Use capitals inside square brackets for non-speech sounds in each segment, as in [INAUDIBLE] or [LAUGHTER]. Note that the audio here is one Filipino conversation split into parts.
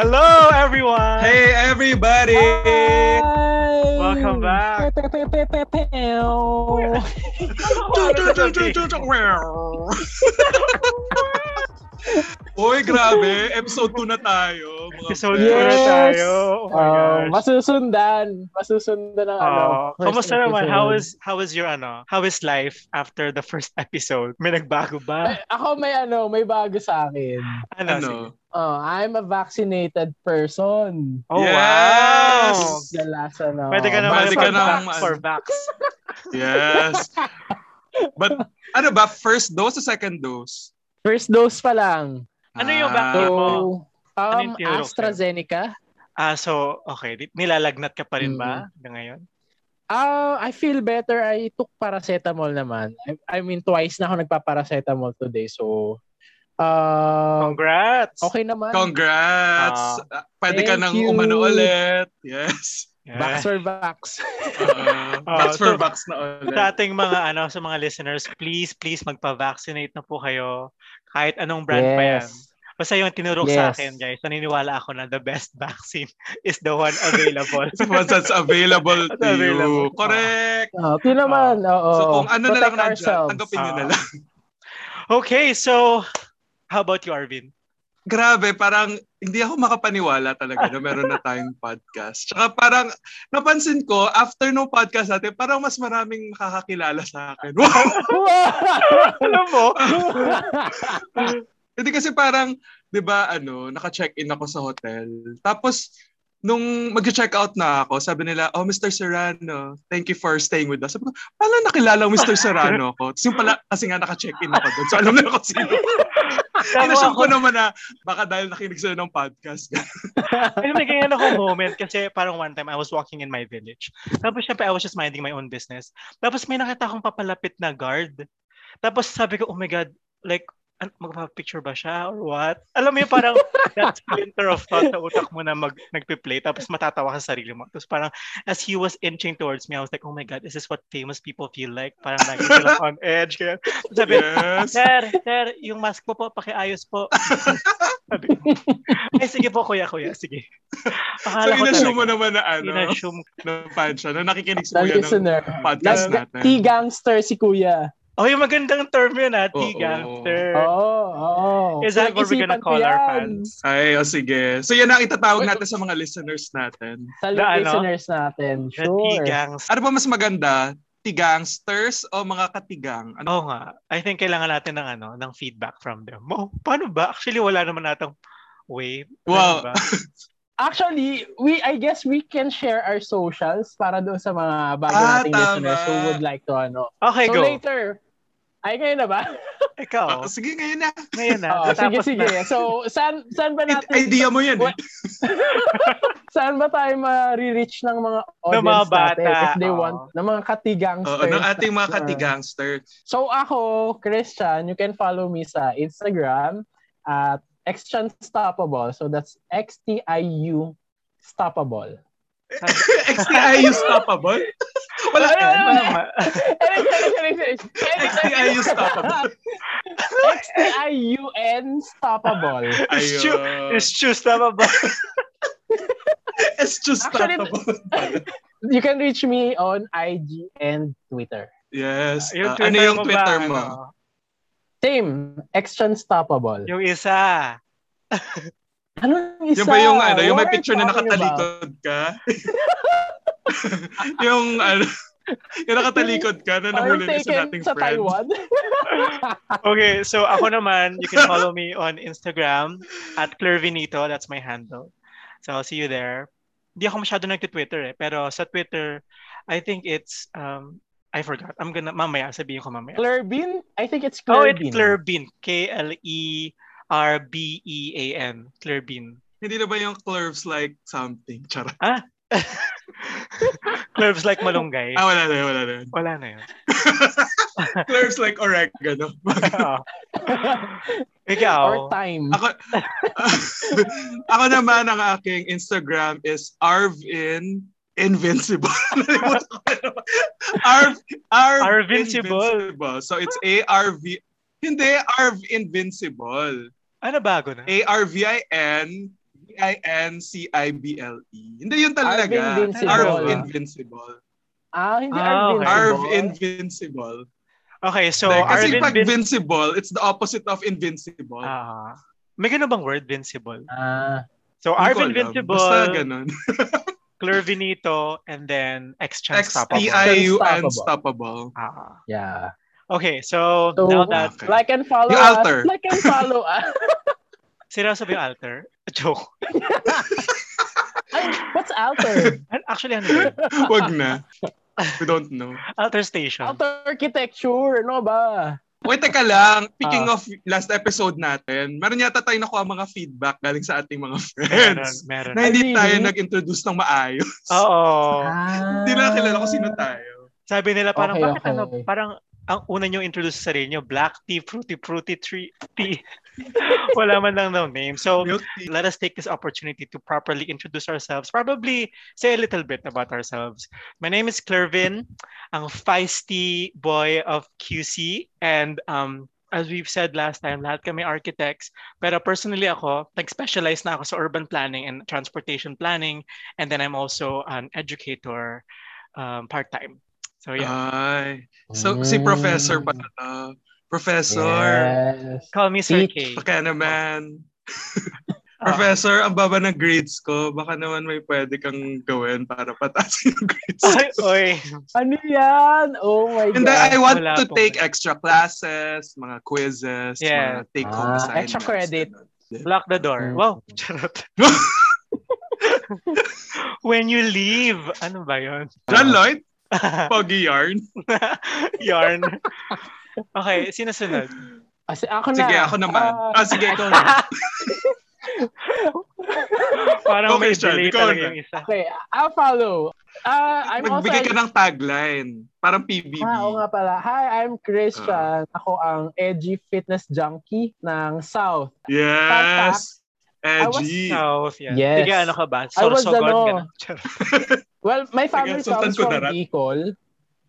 Hello, everyone! Hey, everybody! Hi! Welcome back. Uy, grabe. Episode 2 na tayo. Episode. 2 na Yes. tayo. Oh my gosh. masusundan. Masusundan ang ano. Oh, first kamusta naman? How is how is your ano? How is life after the first episode? May nagbago ba? Ay, ako may ano, may bago sa akin. Ano? Ano? sige. Oh, I'm a vaccinated person. Oh, Yes! wow! The last ano. Pwede ka naman Pwede for, ka vax, naman- for vax. [LAUGHS] Yes. But, ano ba? First dose o second dose? First dose pa lang. Ano yung Ah, vaccine So, mo? Um, yung tinurok sa'yo? AstraZeneca. Ah, so, okay. Nilalagnat ka pa rin ba Mm. hanggang ngayon? Ah, I feel better. I took paracetamol naman. I, I mean, twice na ako nagpa-paracetamol today. So, uh, Congrats! okay naman. Congrats! Ah, Pwede ka nang you. umano ulit. Yes. Yeah. Vax or vax. Uh, for [LAUGHS] so- vax na ulit. Sa ating mga ano sa mga listeners, please please magpa-vaccinate na po kayo kahit anong brand pa yan. Basta yung tinurok sa Yes. akin, guys. Naniniwala ako na the best vaccine [LAUGHS] is the one available. [LAUGHS] Once that's available to That's available. you. Correct. Oh, ito naman. Oo. So kung ano na lang Protect na dyan, ourselves. tanggapin nyo na Ah. lang. [LAUGHS] okay, so how about you, Arvin? Grabe, parang hindi ako makapaniwala talaga na meron na tayong podcast. Tsaka parang napansin ko, after no podcast natin, parang mas maraming makakakilala sa akin. Wow! Alam mo? Hindi kasi parang, di ba, ano, naka-check-in ako sa hotel. Tapos, nung mag-check out na ako, sabi nila, oh, Mr. Serrano, thank you for staying with us. Sabi ko, paano nakilala ang Mr. Serrano ko? Tapos yung pala, kasi nga naka-check-in ako doon. So, alam nila ko sino. [LAUGHS] Inassume ko naman na baka dahil nakinig sila ng podcast. [LAUGHS] Ay, may ganyan ako moment kasi parang one time I was walking in my village. Tapos syempre I was just minding my own business. Tapos may nakita akong papalapit na guard. Tapos sabi ko, oh my God, like, an- magpa-picture ba siya or what? Alam mo yung parang [LAUGHS] that splinter of thought sa utak mo na mag, nagpe-play tapos matatawa ka sa sarili mo. Tapos parang as he was inching towards me, I was like, oh my God, is this what famous people feel like? Parang lagi sila on edge. Kaya, sabi, yes. Sir, sir, yung mask po po, pakiayos po. [LAUGHS] Sabi Ay, sige po, kuya, kuya, sige. So, Akala ko inassume mo naman na ano, Inassume. na fan siya, na nakikinig si Kuya ng listener. podcast natin. T-gangster si kuya. Oh, yung magandang term yun, ha? Oo. T-gangster. Oo, oo. Is that what we're gonna call our fans? Ay, o sige. So yan ang itatawag natin sa mga listeners natin. Sa The ano? listeners natin. The Sure. T-gangs. Ano ba mas maganda? Tigangsters o mga katigang? Ano? Oo nga. I think kailangan natin ng ano, ng feedback from them. Oh, paano ba? Actually, wala naman natang way. Paano Wow. ba? [LAUGHS] Actually, we I guess we can share our socials para doon sa mga bago Ah, nating tama. listeners who would like to ano. Okay, so go. later, ay ngayon na ba? Ikaw. Oh, sige, ngayon na. Ngayon na. [LAUGHS] Oh, sige, sige. na. So, saan, saan ba natin, Idea mo yan. Eh. Saan [LAUGHS] ba tayo ma-reach ng mga audience mga bata, natin if they oo. want, ng mga katigangsters? Oo, ng ating mga katigangster. So ako, Christian, you can follow me sa Instagram at xchanstoppable. So that's X-T-I-U stoppable. [LAUGHS] XTIU stoppable? Wala yan. ano, Tama. [LAUGHS] XTIU stoppable. X-T-I-U-N stoppable. It's true. Ayun. It's true. Tama [LAUGHS] ba? It's just Actually, stoppable. [LAUGHS] You can reach me on IG and Twitter. Yes. Yung Ah, Twitter ano yung mo ba, Twitter ano? mo? Same, xchanstoppable. Yung isa. Ano yung isa? Yung ba yung ano, yung may picture na nakatalikod ka? [LAUGHS] yung ano, [LAUGHS] yung nakatalikod ka na nahuli na sa taken dating sa friend. Taiwan? [LAUGHS] Okay, so ako naman, you can follow me on Instagram at Clairvinito. That's my handle. So I'll see you there. Hindi ako masyado nagti-Twitter eh. Pero sa Twitter, I think it's, um, I forgot. I'm gonna, mamaya, sabihin ko mamaya. Clerbin? I think it's Oh, Clerbin. it's Clairbin. K-L-E-R-B-E-A-N. Clairbin. Hindi na ba yung curves like something? Charot. [LAUGHS] Curves like malunggay. Ah, wala na yun, wala na yun. Wala na yun. [LAUGHS] curves like oregano. [LAUGHS] Ikaw. Or time. ako, ako naman, ang aking Instagram is Arvin Invincible. Arv, Arv Arvincible. Invincible. So it's A-R-V, hindi, Arv Invincible. Ano bago na? A-R-V-I-N V-I-N-C-I-B-L-E. E. Hindi yun talaga. Arv Invincible. Arv Ah. Invincible. Ah, hindi Ah, okay. Arv Invincible. Invincible. Okay, so Hindi, kasi Arvin pag Vin- Vincible, it's the opposite of invincible. Ah. may ganun bang word, Vincible? Ah, So, Hindi ko Arvin alam. Vincible, Basta ganun. [LAUGHS] Clervinito, and then X-Chance Unstoppable. Ah. yeah. Okay, so, So, now that, Okay. Like and follow. Like and follow us. [LAUGHS] seryoso ba yung alter? Joke. [LAUGHS] Ay, what's altar? Actually, ano yun? [LAUGHS] Wag na. We don't know. Alter Station. altar architecture. Ano ba? Wait, teka lang. Speaking Ah. of last episode natin, meron yata tayo nakuha mga feedback galing sa ating mga Meron, friends. meron. Na hindi Ay, tayo nag-introduce ng maayos. Oo. Ah. Hindi na kilala kung sino tayo. Sabi nila parang, Okay, bakit okay. ano, parang ang una nyo introduce sa sarili nyo, black tea, fruity, fruity tree, tea. [LAUGHS] Wala man lang no name. So, let us take this opportunity to properly introduce ourselves. Probably say a little bit about ourselves. My name is Clervin, ang feisty boy of QC. And um, as we've said last time, lahat kami architects. Pero personally ako, nag-specialize na ako sa urban planning and transportation planning. And then I'm also an educator um, part-time. So yeah, Ay. So, si Mm. Professor pa na. Professor. Yes. call me Sir. K. Baka naman. Ah. [LAUGHS] Professor, ang baba ng grades ko. Baka naman may pwede kang gawin para patasin yung grades. Ay, oy. Ano yan? Oh my And God. then I want Wala to po. take extra classes, mga quizzes, Yeah. mga take-home Ah, assignments. extra credit. ganun. Lock the door. Mm. Wow. Charot. [LAUGHS] [LAUGHS] When you leave. Ano ba yun? John Lloyd, Pogi Yarn. [LAUGHS] Yarn. Okay, sino sunod? Kasi ako na. Sige, ako naman. Ah, Ah, sige, ikaw na. [LAUGHS] Parang Okay, may Sean, delay ikaw talaga na. yung isa. okay, I'll follow. Ah, I'm also... Magbigay ka ng tagline. Parang PBB. Ah, oo nga pala. Hi, I'm Christian. Ako ang edgy fitness junkie ng South. Yes. I was-. South, yan. Yes. Sige, ano ka ba? I was Sorsogon, ano. [LAUGHS] Well, my family comes from. Bicol.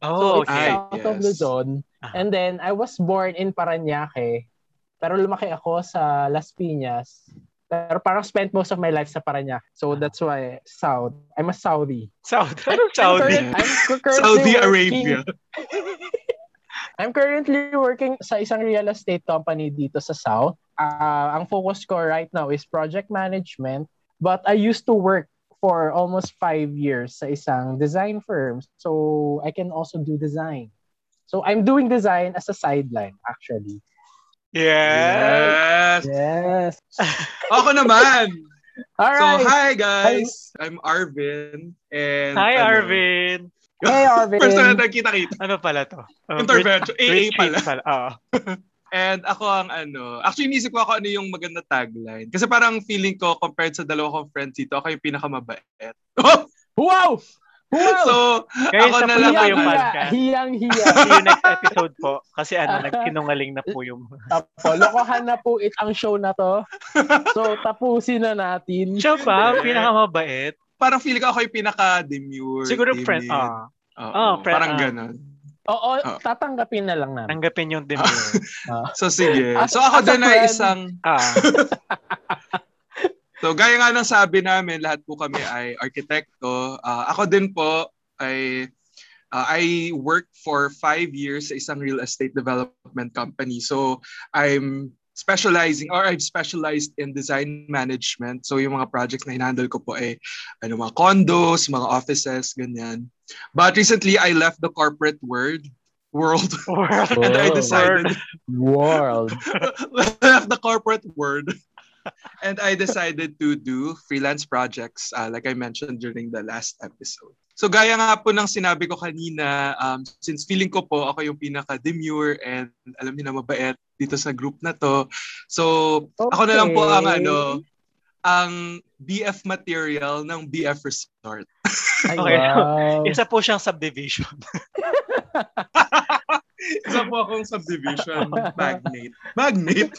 Oh, so, it's okay. Ay, south of yes. Luzon. Ah. And then, I was born in Paranaque. Pero lumaki ako sa Las Piñas. Pero parang spent most of my life sa Paranaque. So, that's why South. I'm a Saudi. South. I'm Saudi? current- I'm currently Saudi working- Arabia. [LAUGHS] I'm currently working sa isang real estate company dito sa South. Ah, ang focus ko right now is project management. But I used to work for almost five years sa isang design firm. So I can also do design. So I'm doing design as a sideline actually. Yeah. Yes. Yes. [LAUGHS] Ako naman. All So, right. hi guys. I'm Arvin. And Hi, ano, Arvin. Hey, [LAUGHS] Arvin. First time na nagkita-kita. Ano pala to? Um, Intervention. AA pala. pala. Oo. [LAUGHS] And ako ang ano, actually inisip ko ako ano yung maganda tagline. Kasi parang feeling ko compared sa dalawa kong friends dito, ako yung pinakamabait. [LAUGHS] Wow! Wow! so, Guys, ako na lang yung podcast. Hiyang hiya. See you next episode po. Kasi ano, nagsinungaling na po yung... Tapo, lokohan na po it ang show na to. So, tapusin na natin. Siya ba? Pinakamabait? Parang feeling ko ako yung pinaka-demure. Siguro timid. friend. Ah, Oo, Ah, friend, parang ah. ganun. Oo, Oh. tatanggapin na lang namin. tanggapin yung demure. [LAUGHS] So, sige. As- So, ako din ay isang... ah, [LAUGHS] So, gaya nga ng sabi namin, lahat po kami ay arkitekto. Ah, ako din po ay... ah, I worked for five years sa isang real estate development company. So, I'm specializing or I've specialized in design management. So, yung mga projects na hinandle ko po ay ano, mga condos, mga offices, ganyan. But recently, I left the corporate world world [LAUGHS] and I decided World. [LAUGHS] left the corporate world and I decided to do freelance projects uh, like I mentioned during the last episode. So gaya nga po ng sinabi ko kanina, um, since feeling ko po ako yung pinaka-demure and alam niyo na mabait dito sa group na to. So ako na lang po ang Okay. ano, ang BF material ng BF Resort. Ay, Okay. wow. [LAUGHS] isa po siyang subdivision. [LAUGHS] Isa po akong subdivision magnate. Magnate?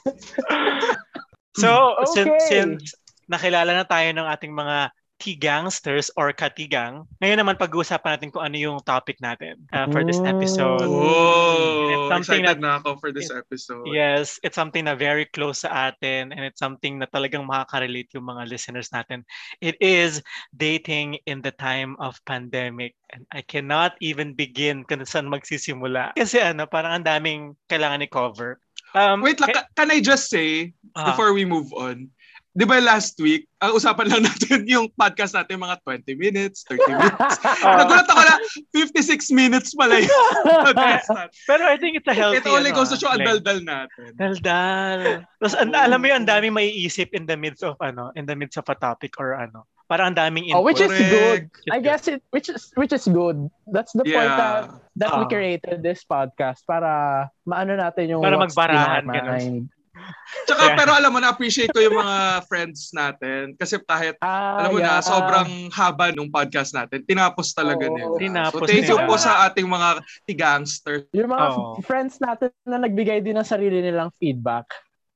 So, Okay. since, since nakilala na tayo ng ating mga Tigangsters or Katigang. Ngayon naman pag-uusapan natin kung ano yung topic natin uh, for this episode. Oh, It's something excited that- na ako for this episode. Yes, it's something na very close sa atin and it's something na talagang makaka-relate yung mga listeners natin. It is dating in the time of pandemic and I cannot even begin kung saan magsisimula. Kasi ano, parang ang daming kailangan i-cover. Um, Wait lang, eh, ca- can I just say, ah, before we move on, di ba last week, ang usapan lang [LAUGHS] natin yung podcast natin mga 20 minutes, 30 [LAUGHS] minutes. Nagulat ako na 56 minutes pala yung [LAUGHS] podcast natin. pero I think it's a healthy It only ano, goes to show ang daldal natin. Daldal. Tapos an- alam mo yun, ang daming maiisip in the midst of ano, in the midst of a topic or ano. Parang ang daming oh, input. which is good. I good. guess it which is which is good. That's the point that Yeah. that we Ah. created this podcast para maano natin yung Para magbarahan, ganun. Tsaka Yeah. pero alam mo na appreciate ko yung mga friends natin kasi kahit Ah, alam mo na yeah. sobrang haba nung podcast natin. Tinapos talaga Oo. nila. Tinapos so thank you nila. po sa ating mga tigangster. Yung mga f- friends natin na nagbigay din ng sarili nilang feedback.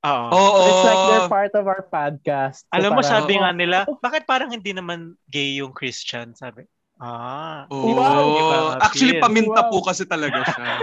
Oo. Oo. So it's like they're part of our podcast. So Alam mo, parang, sabi nga nila, bakit parang hindi naman gay yung Christian? Sabi. Ah. Oo. Wow. Actually, paminta Wow. po kasi talaga siya.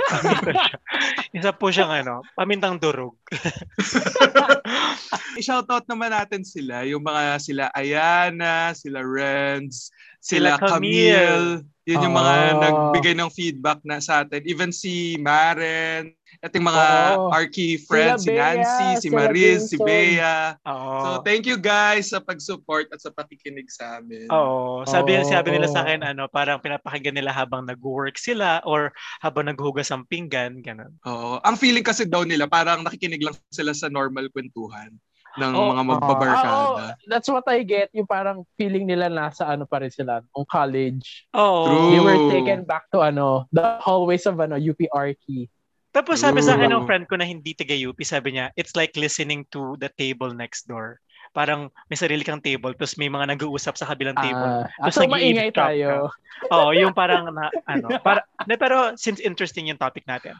[LAUGHS] Isa po siyang ano, pamintang durog. [LAUGHS] I-shoutout naman natin sila. Yung mga sila Ayana, sila Renz, Sila sila Camille. Yun yung mga Ah. nagbigay ng feedback na sa atin. Even si Maren, at yung mga Oo. Arky friends, si Bea, Nancy, si Mariz, si. Bea. Oo. So, thank you guys sa pag-support at sa pakikinig sa amin. Oo. Sabi, Oo. sabi nila sa akin, ano, parang pinapakinggan nila habang nag-work sila or habang naghuhugas ang pinggan, ganun. Oo. Ang feeling kasi daw nila, parang nakikinig lang sila sa normal kwentuhan ng Oo. mga Ah, magbabarkada. oo, that's what I get. Yung parang feeling nila nasa ano pa rin sila, nung college. Oo. True. They were taken back to ano, the hallways of ano, UPRT. Tapos sabi sa akin ng friend ko na hindi taga UP, sabi niya, it's like listening to the table next door. Parang may sarili kang table, tapos may mga nag-uusap sa kabilang table. Ah, Tapos so maingay tayo. Oo, yung parang na, [LAUGHS] ano, para, na, pero since interesting yung topic natin,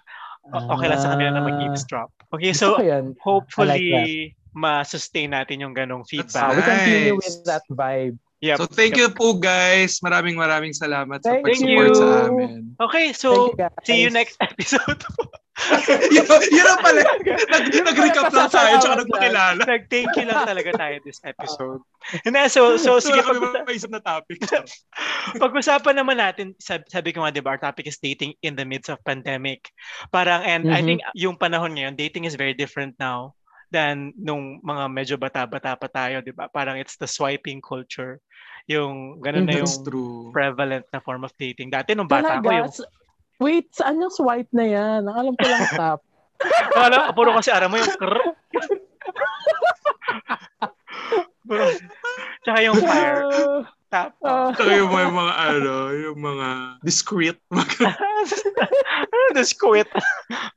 okay lang sa kanila na mag-eavesdrop. Okay, So, hopefully ma-sustain natin yung ganong Ah, feedback. we continue Nice. with that vibe. Yep. So thank you po guys. Maraming maraming salamat sa Thank pag-support you. sa amin. Okay, so you, see you next [LAUGHS] episode. [LAUGHS] yun, yun ang pala. Nag, nag-recap lang tayo tsaka nagpakilala. Nag-thank you lang talaga tayo this episode. [LAUGHS] And so, so, So, sige, pag- kami maisip na topic. [LAUGHS] pag-usapan naman natin, sabi, sabi ko nga, di ba, our topic is dating in the midst of pandemic. Parang, and I Mhm. think yung panahon ngayon, dating is very different now than nung mga medyo bata-bata pa tayo, di ba? Parang it's the swiping culture. Yung, ganun na yung That's true. prevalent na form of dating. Dati nung bata ko, yung, Talaga? Wait, saan yung swipe na yan? Ang alam ko lang [LAUGHS] tap. Wala, puro kasi aram mo yung krrr. puro, tsaka yung fire. Tap. [LAUGHS] Ah, Tsaka yung mga, mga ano, yung mga discreet. [LAUGHS] Biscuit.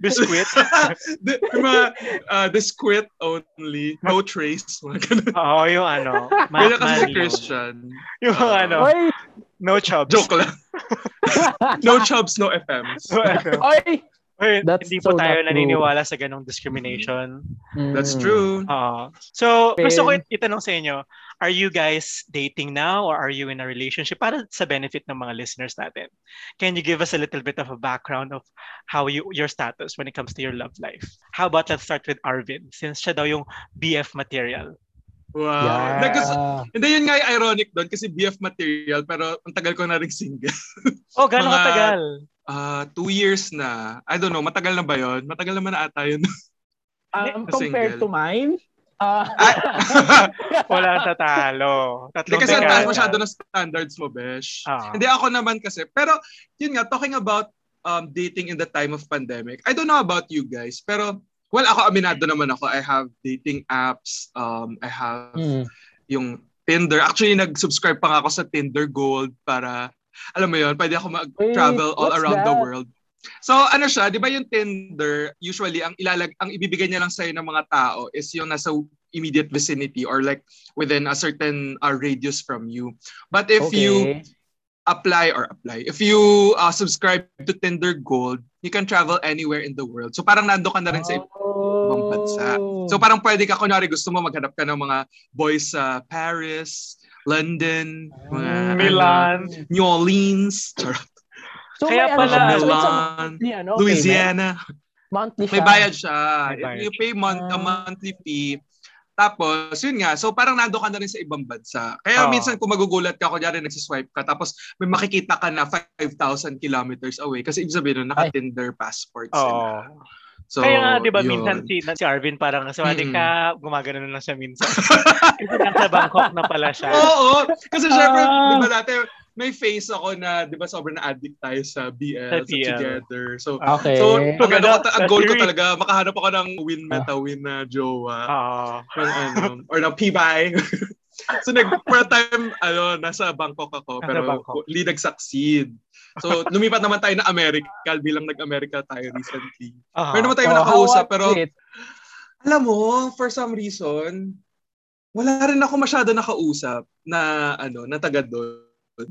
Biscuit. The- yung mga uh, discreet only. No trace. Mga. Oo, yung ano. Ganyan kasi si. Christian. Yung mga ano, Oy! No chubs. Joke lang. [LAUGHS] No chubs, no FMs. So, ano, Oy! Uy, That's hindi po so tayo not true. naniniwala sa ganong discrimination. That's Mm. true. Oo. So, gusto ko it- itanong sa inyo, are you guys dating now or are you in a relationship? Para sa benefit ng mga listeners natin. Can you give us a little bit of a background of how you your status when it comes to your love life? How about let's start with Arvin since siya daw yung BF material. Wow. Yeah. Kasi- Hindi, yun nga yung ironic doon kasi BF material pero ang tagal ko na rin single. [LAUGHS] Oh, gano'ng Mga- katagal? Ah, two years na. I don't know, matagal na ba yun? Matagal naman na ata yun. Um, [LAUGHS] Single. compared to mine, ah, [LAUGHS] Wala sa talo. Hindi Tatlong kasi ang taas masyado na standards mo, Besh. Ah. Hindi ako naman kasi. Pero, yun nga, talking about um, dating in the time of pandemic, I don't know about you guys, pero, well, ako, aminado naman ako. I have dating apps. Um, I have mm, yung Tinder. Actually, nag-subscribe pa nga ako sa Tinder Gold para, alam mo yun, pwede ako mag-travel Wait, all around the that? world. So, ano siya, di ba yung Tinder, usually, ang ilalag, ang ibibigay niya lang sa'yo ng mga tao is yung nasa immediate vicinity or like within a certain uh, radius from you. But if you okay. apply or apply, if you uh, subscribe to Tinder Gold, you can travel anywhere in the world. So parang nando ka na rin sa ibang bansa. Oh. So parang pwede ka, kunwari gusto mo maghanap ka ng mga boys sa Paris London, mga Mm, ano, Milan. New Orleans, charot, So, Kaya may pala- ano, siya, so Milan, monthly, ano, Louisiana. payment? Monthly May siya. bayad siya. May bayad You pay month, a monthly fee. Tapos, yun nga. So, parang nando ka na rin sa ibang bansa. Kaya Oo. minsan kung magugulat ka, kunyari nagsiswipe ka, tapos may makikita ka na 5,000 kilometers away. Kasi ibig sabihin nun, naka-Tinder passport Oo. sila. So, Kaya nga, di ba, yun. minsan si, si Arvin parang, sawali Mm-mm. ka, gumagano na lang siya minsan. [LAUGHS] Kasi nasa Bangkok na pala siya. Oo. Kasi syempre, Ah. di ba dati, may face ako na, di ba, sobrang na-addict tayo sa BL, Sa sa, BL. Together. So, Okay. so, So, ang, ano, ang goal ko talaga, makahanap ako ng win meta win na jowa. Oo. ng ano, or ng P-buy. [LAUGHS] so nag for a time ano nasa Bangkok ako Nasa pero Bangkok. hindi nag-succeed. So lumipat naman tayo na America bilang nag-America tayo recently. Oo. Meron naman tayo Oh, nakausap pero it? alam mo for some reason wala rin ako masyado nakausap na ano na taga doon.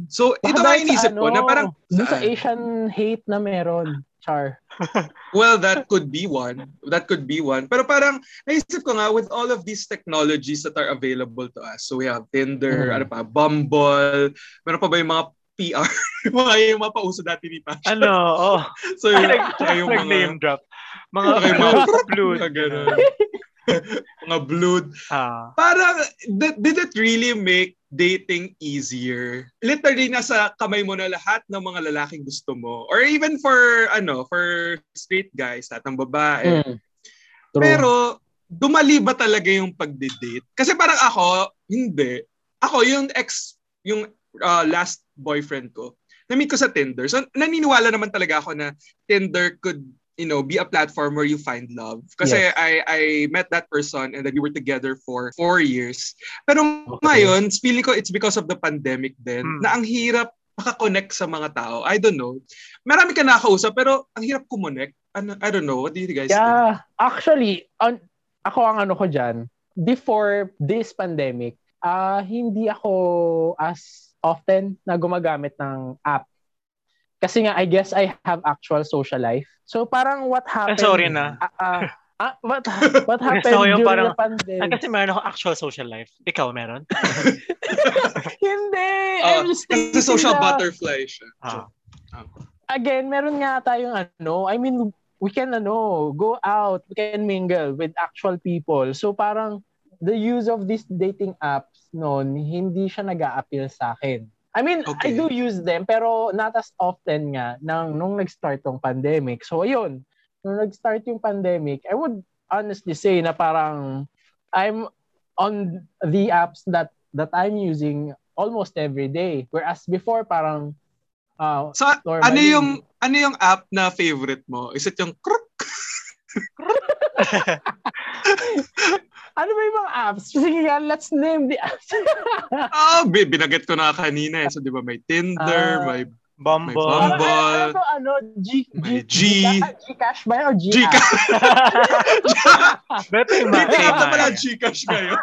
So Baka ito nga inisip ko na ano, parang Doon sa? Asian hate na meron. Char. [LAUGHS] Well, that could be one. That could be one. Pero parang naisip ko nga with all of these technologies that are available to us. So we have Tinder, Mhm. ano pa, Bumble, meron pa ba yung mga PR, [LAUGHS] mga yung mga pauso dati ni Pasha. Ano, oh. [LAUGHS] So Ay, yung, nag, tsaka yung mga, name drop. Mga yung mga- blood. [LAUGHS] mga ganun. mga blood. Ah. Parang, th- did it really make dating easier? Literally, nasa kamay mo na lahat ng mga lalaking gusto mo. Or even for, ano, for straight guys, lahat ng babae. Mm. True. Pero, dumali ba talaga yung pagde-date? Kasi parang ako, hindi. Ako, yung ex, yung uh, last boyfriend ko, na-meet ko sa Tinder. So, naniniwala naman talaga ako na Tinder could you know, be a platform where you find love. Kasi Yes. I I met that person and then we were together for four years. Pero Okay. ngayon, feeling ko it's because of the pandemic din, Hmm. na ang hirap makakonect sa mga tao. I don't know. Marami ka nakausap, pero ang hirap kumonect. Ano, I don't know. What do you guys think? Yeah, actually, on, ako ang ano ko dyan, before this pandemic, ah hindi ako as often na gumagamit ng app. Kasi nga, I guess I have actual social life. So parang what happened... sorry na. Ah, ah, [LAUGHS] ah, what, what happened yung during parang- the Ah, pandemic? kasi meron ako actual social life. Ikaw meron? [LAUGHS] hindi! Ah, I'm just Kasi social na- butterfly siya. Ah. again, meron nga tayong ano, I mean, we can ano, go out, we can mingle with actual people. So parang the use of these dating apps noon, hindi siya nag appeal sa akin. I mean, Okay. I do use them pero not as often nga nang nung nag-start tong pandemic. So ayun, nung nag-start yung pandemic, I would honestly say na parang I'm on the apps that that I'm using almost every day. Whereas before parang uh, So, Normally. ano yung ano yung app na favorite mo? Is it yung kruk? [LAUGHS] [LAUGHS] Ano ba yung mga apps? [LAUGHS] Sige nga, let's name the apps. [LAUGHS] Ah, bi- binagit ko na kanina eh. So, di ba may Tinder, Ah. may Bumble. Bumble. ano, ano, ano, G, May G, G. Gcash ba yun o G? Gcash. [LAUGHS] Beto yung Dating mga app na pala. Gcash ngayon.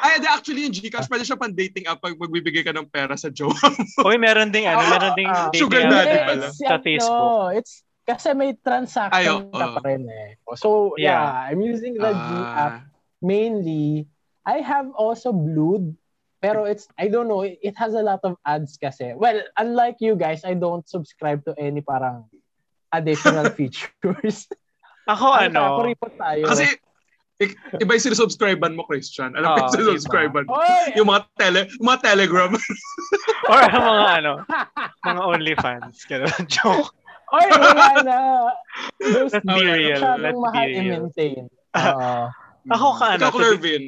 Ay, di, actually yung Gcash, pwede siya pang dating app pag magbibigay ka ng pera sa jowa. Uy, meron ding ano, meron ding Ah, dating Sugar app daddy pala. sa Facebook. No, it's kasi may transaction Ay, oo. ka pa rin eh. So, yeah, Yeah. I'm using the G Ah, app mainly. I have also Blued, pero it's, I don't know, it has a lot of ads kasi. Well, unlike you guys, I don't subscribe to any parang additional [LAUGHS] features. Ako ano, tapo-report tayo. kasi, ik- iba yung sinusubscribean mo, Christian. Alam mo Oo, yung sinusubscribean mo? Yung mga tele, yung mga telegram. or mga ano, [LAUGHS] mga OnlyFans. [LAUGHS] Joke. Oy, wala na. Those Let's be real. masyadong Let's mahal be real. i-maintain. [LAUGHS] Oo. Ako ka, ano, Ikaw, to be- Clervin.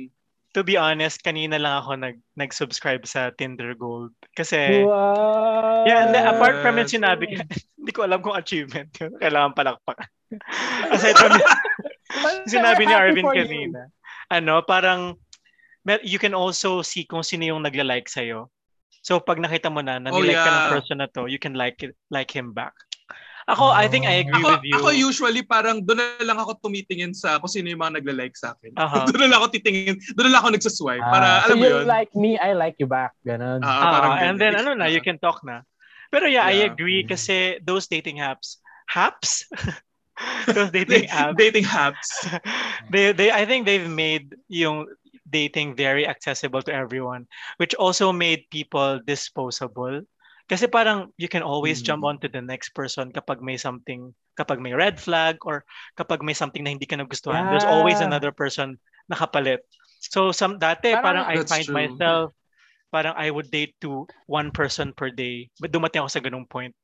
To be honest, kanina lang ako nag, nag-subscribe sa Tinder Gold. Kasi, Wow. yeah, and then, apart from it, Yes. sinabi [LAUGHS] hindi ko alam kung achievement yun. [LAUGHS] Kailangan palakpakan. Aside from sinabi ni Arvin you. kanina. Ano, parang mer- you can also see kung sino yung nagla-like sa'yo. So pag nakita mo na na Oh, nilike ka ng yeah. person na to, you can like it, like him back. Ako, I think I agree Ako, with you. ako usually parang doon na lang ako tumitingin sa kung sino yung mga nagla-like sa akin. Aha. [LAUGHS] doon na lang ako titingin, doon na lang ako nagsaswipe. Ah, para, so alam mo you yun. like me, I like you back. Ganon. Ah, Ah, parang and ganun. then ano na, you can talk na. Pero yeah, I Yeah. agree kasi those dating apps, apps? [LAUGHS] those dating apps, [LAUGHS] dating apps. they, they, I think they've made yung dating very accessible to everyone, which also made people disposable. Kasi parang you can always Mm. jump onto the next person kapag may something, kapag may red flag or kapag may something na hindi ka nagustuhan. There's always Yeah. another person nakapalit. So some dati Parang- parang, I find true. myself parang I would date to one person per day. But dumating ako sa ganung point.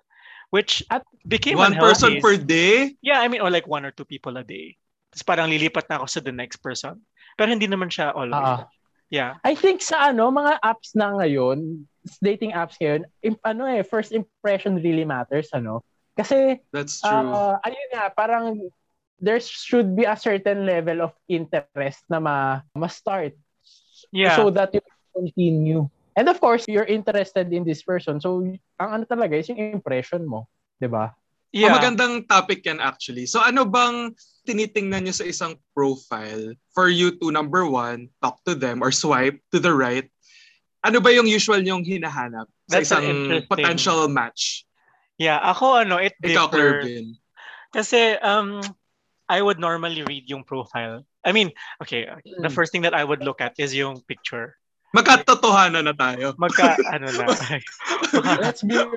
Which At- became One person unhealthy. per day? Yeah, I mean, or like one or two people a day. Tapos parang lilipat na ako sa the next person. Pero hindi naman siya always. Ah. Yeah. I think sa ano, mga apps na ngayon, dating apps ngayon, im- ano eh, first impression really matters, ano? Kasi, That's true. uh, ayun nga, parang there should be a certain level of interest na ma, ma-start Yeah. so that you can continue. And of course, you're interested in this person. So, ang ano talaga is yung impression mo. 'di ba? yeah. Oh, magandang topic yan actually. So ano bang tinitingnan nyo sa isang profile for you to number one, talk to them or swipe to the right? Ano ba yung usual yung hinahanap sa That's an isang potential match? Yeah, ako ano, it Ikaw, differs. Kervin. Kasi um I would normally read yung profile. I mean, okay, the Mm. first thing that I would look at is yung picture. Magkatotohanan na tayo. Magka [LAUGHS] ano na. [LAUGHS] Let's be Ba-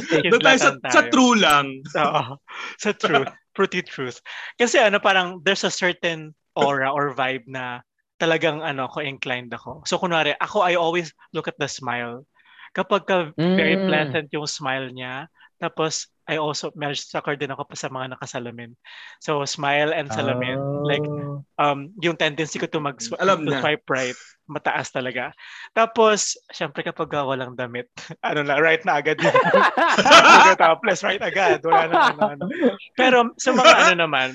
realistic. Doon tayo sa, sa true lang. Oo. Sa truth. Pretty truth. Kasi ano, parang there's a certain aura or vibe na talagang ano ako inclined ako. So kunwari, ako I always look at the smile. Kapag ka very Mm. pleasant yung smile niya, tapos I also medyo sucker din ako pa sa mga nakasalamin. So smile and salamin, like Oh. um yung tendency ko to mag Alam to na. swipe right, mataas talaga. Tapos syempre kapag walang damit, [LAUGHS] ano na right na agad. [LAUGHS] Topless right agad. Wala na ano, ano. Pero sa mga ano naman,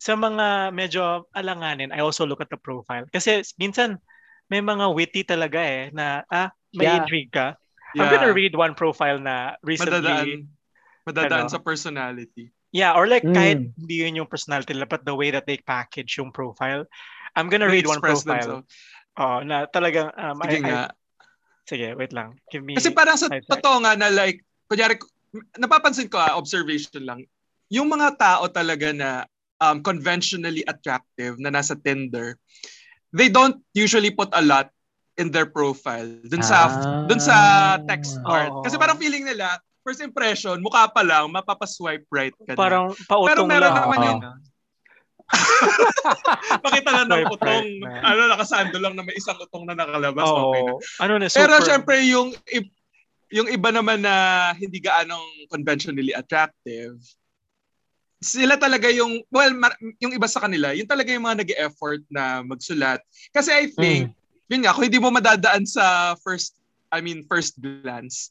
sa mga medyo alanganin, I also look at the profile. Kasi minsan may mga witty talaga eh na ah may Yeah. intrigue ka. I'm gonna read one profile na recently Madadaan, madadaan Ano? sa personality. Yeah, or like Mm. kahit hindi yun yung personality nila, but the way that they package yung profile. I'm gonna They read one profile. themselves. Oh, na talagang um, Sige I- I- nga. sige, wait lang. Give me Kasi parang sa totoo nga na like, kunyari, napapansin ko ah, observation lang, yung mga tao talaga na um, conventionally attractive na nasa Tinder, they don't usually put a lot in their profile dun sa Ah. dun sa text art. Oo. Kasi parang feeling nila, first impression, mukha pa lang, mapapaswipe right ka na. parang pautong Pero meron lang. naman Oo. [LAUGHS] yung- Pakita lang ng utong, right na. ano, nakasando lang na may isang utong na nakalabas. okay na. Ano na, Pero super- syempre yung yung iba naman na hindi gaanong conventionally attractive, sila talaga yung well mar- yung iba sa kanila, yung talaga yung mga nag-effort na magsulat. Kasi I think yun nga kung hindi mo madadaan sa first I mean first glance,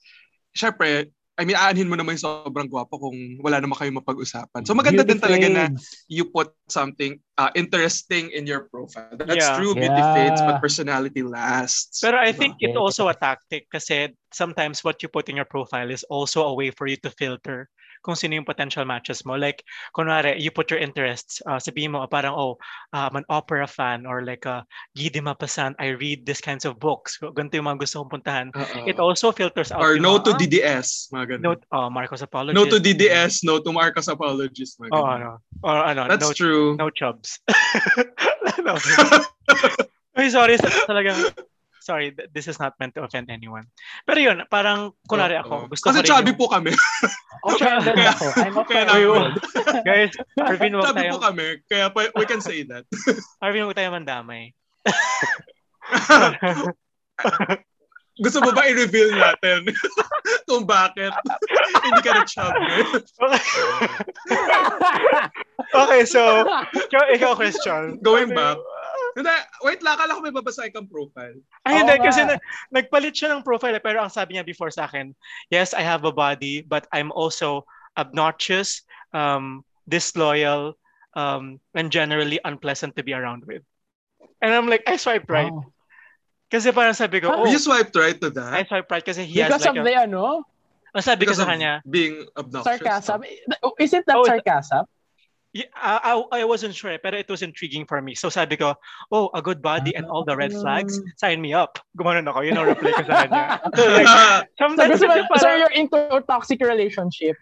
syempre I mean, aanhin mo naman yung sobrang gwapo kung wala naman kayong mapag-usapan. So maganda din talaga na you put something uh, interesting in your profile. That's Yeah. true, beauty Yeah. fades, but personality lasts. Pero I Diba? think it's Yeah. also a tactic kasi sometimes what you put in your profile is also a way for you to filter kung sino yung potential matches mo. Like, kunwari, you put your interests, uh, sabihin mo, parang, oh, uh, I'm an opera fan or like, uh, Guy de Maupassant, I read these kinds of books. Ganito yung mga gusto kong puntahan. Oo. It also filters out Or yung no to ah, DDS. Mga ganun. no, oh, Marcos Apologist. No to DDS, no to Marcos Apologist. Mga Oh, ano. Or ano, That's no, true. no chubs. [LAUGHS] no. Ay, [LAUGHS] sorry. Talagang, sorry, th- this is not meant to offend anyone. Pero yun, parang, kunwari ako, gusto Kasi chubby yung- po kami. [LAUGHS] Offended Kaya- ako. I'm kaya offended. [LAUGHS] Guys, Arvin, huwag chubby tayo, po kami. Kaya pa- we can say that. [LAUGHS] Arvin, huwag tayo mandamay. Gusto mo ba i-reveal natin kung bakit hindi ka na chubby? okay. okay, so, ikaw, ikaw question. Going back. Hindi, wait lang, akala ko may babasahin kang profile. Ay, hindi, nga. kasi na, nagpalit siya ng profile, eh, pero ang sabi niya before sa akin, yes, I have a body, but I'm also obnoxious, um, disloyal, um, and generally unpleasant to be around with. And I'm like, I swiped right. Wow. Kasi parang sabi ko, oh, You swiped right to I that? swiped right kasi he has Because like of a, the ano, ang sabi ko sa kanya, being obnoxious. sarcasm. Is it that Oh, sarcasm? Yeah, I, I, I wasn't sure, pero it was intriguing for me. So sabi ko, oh, a good body and all the red flags, sign me up. Gumanon ako, yun ang reply ko sa kanya. [LAUGHS] So like, So, sometimes so parang, you're into a toxic relationship.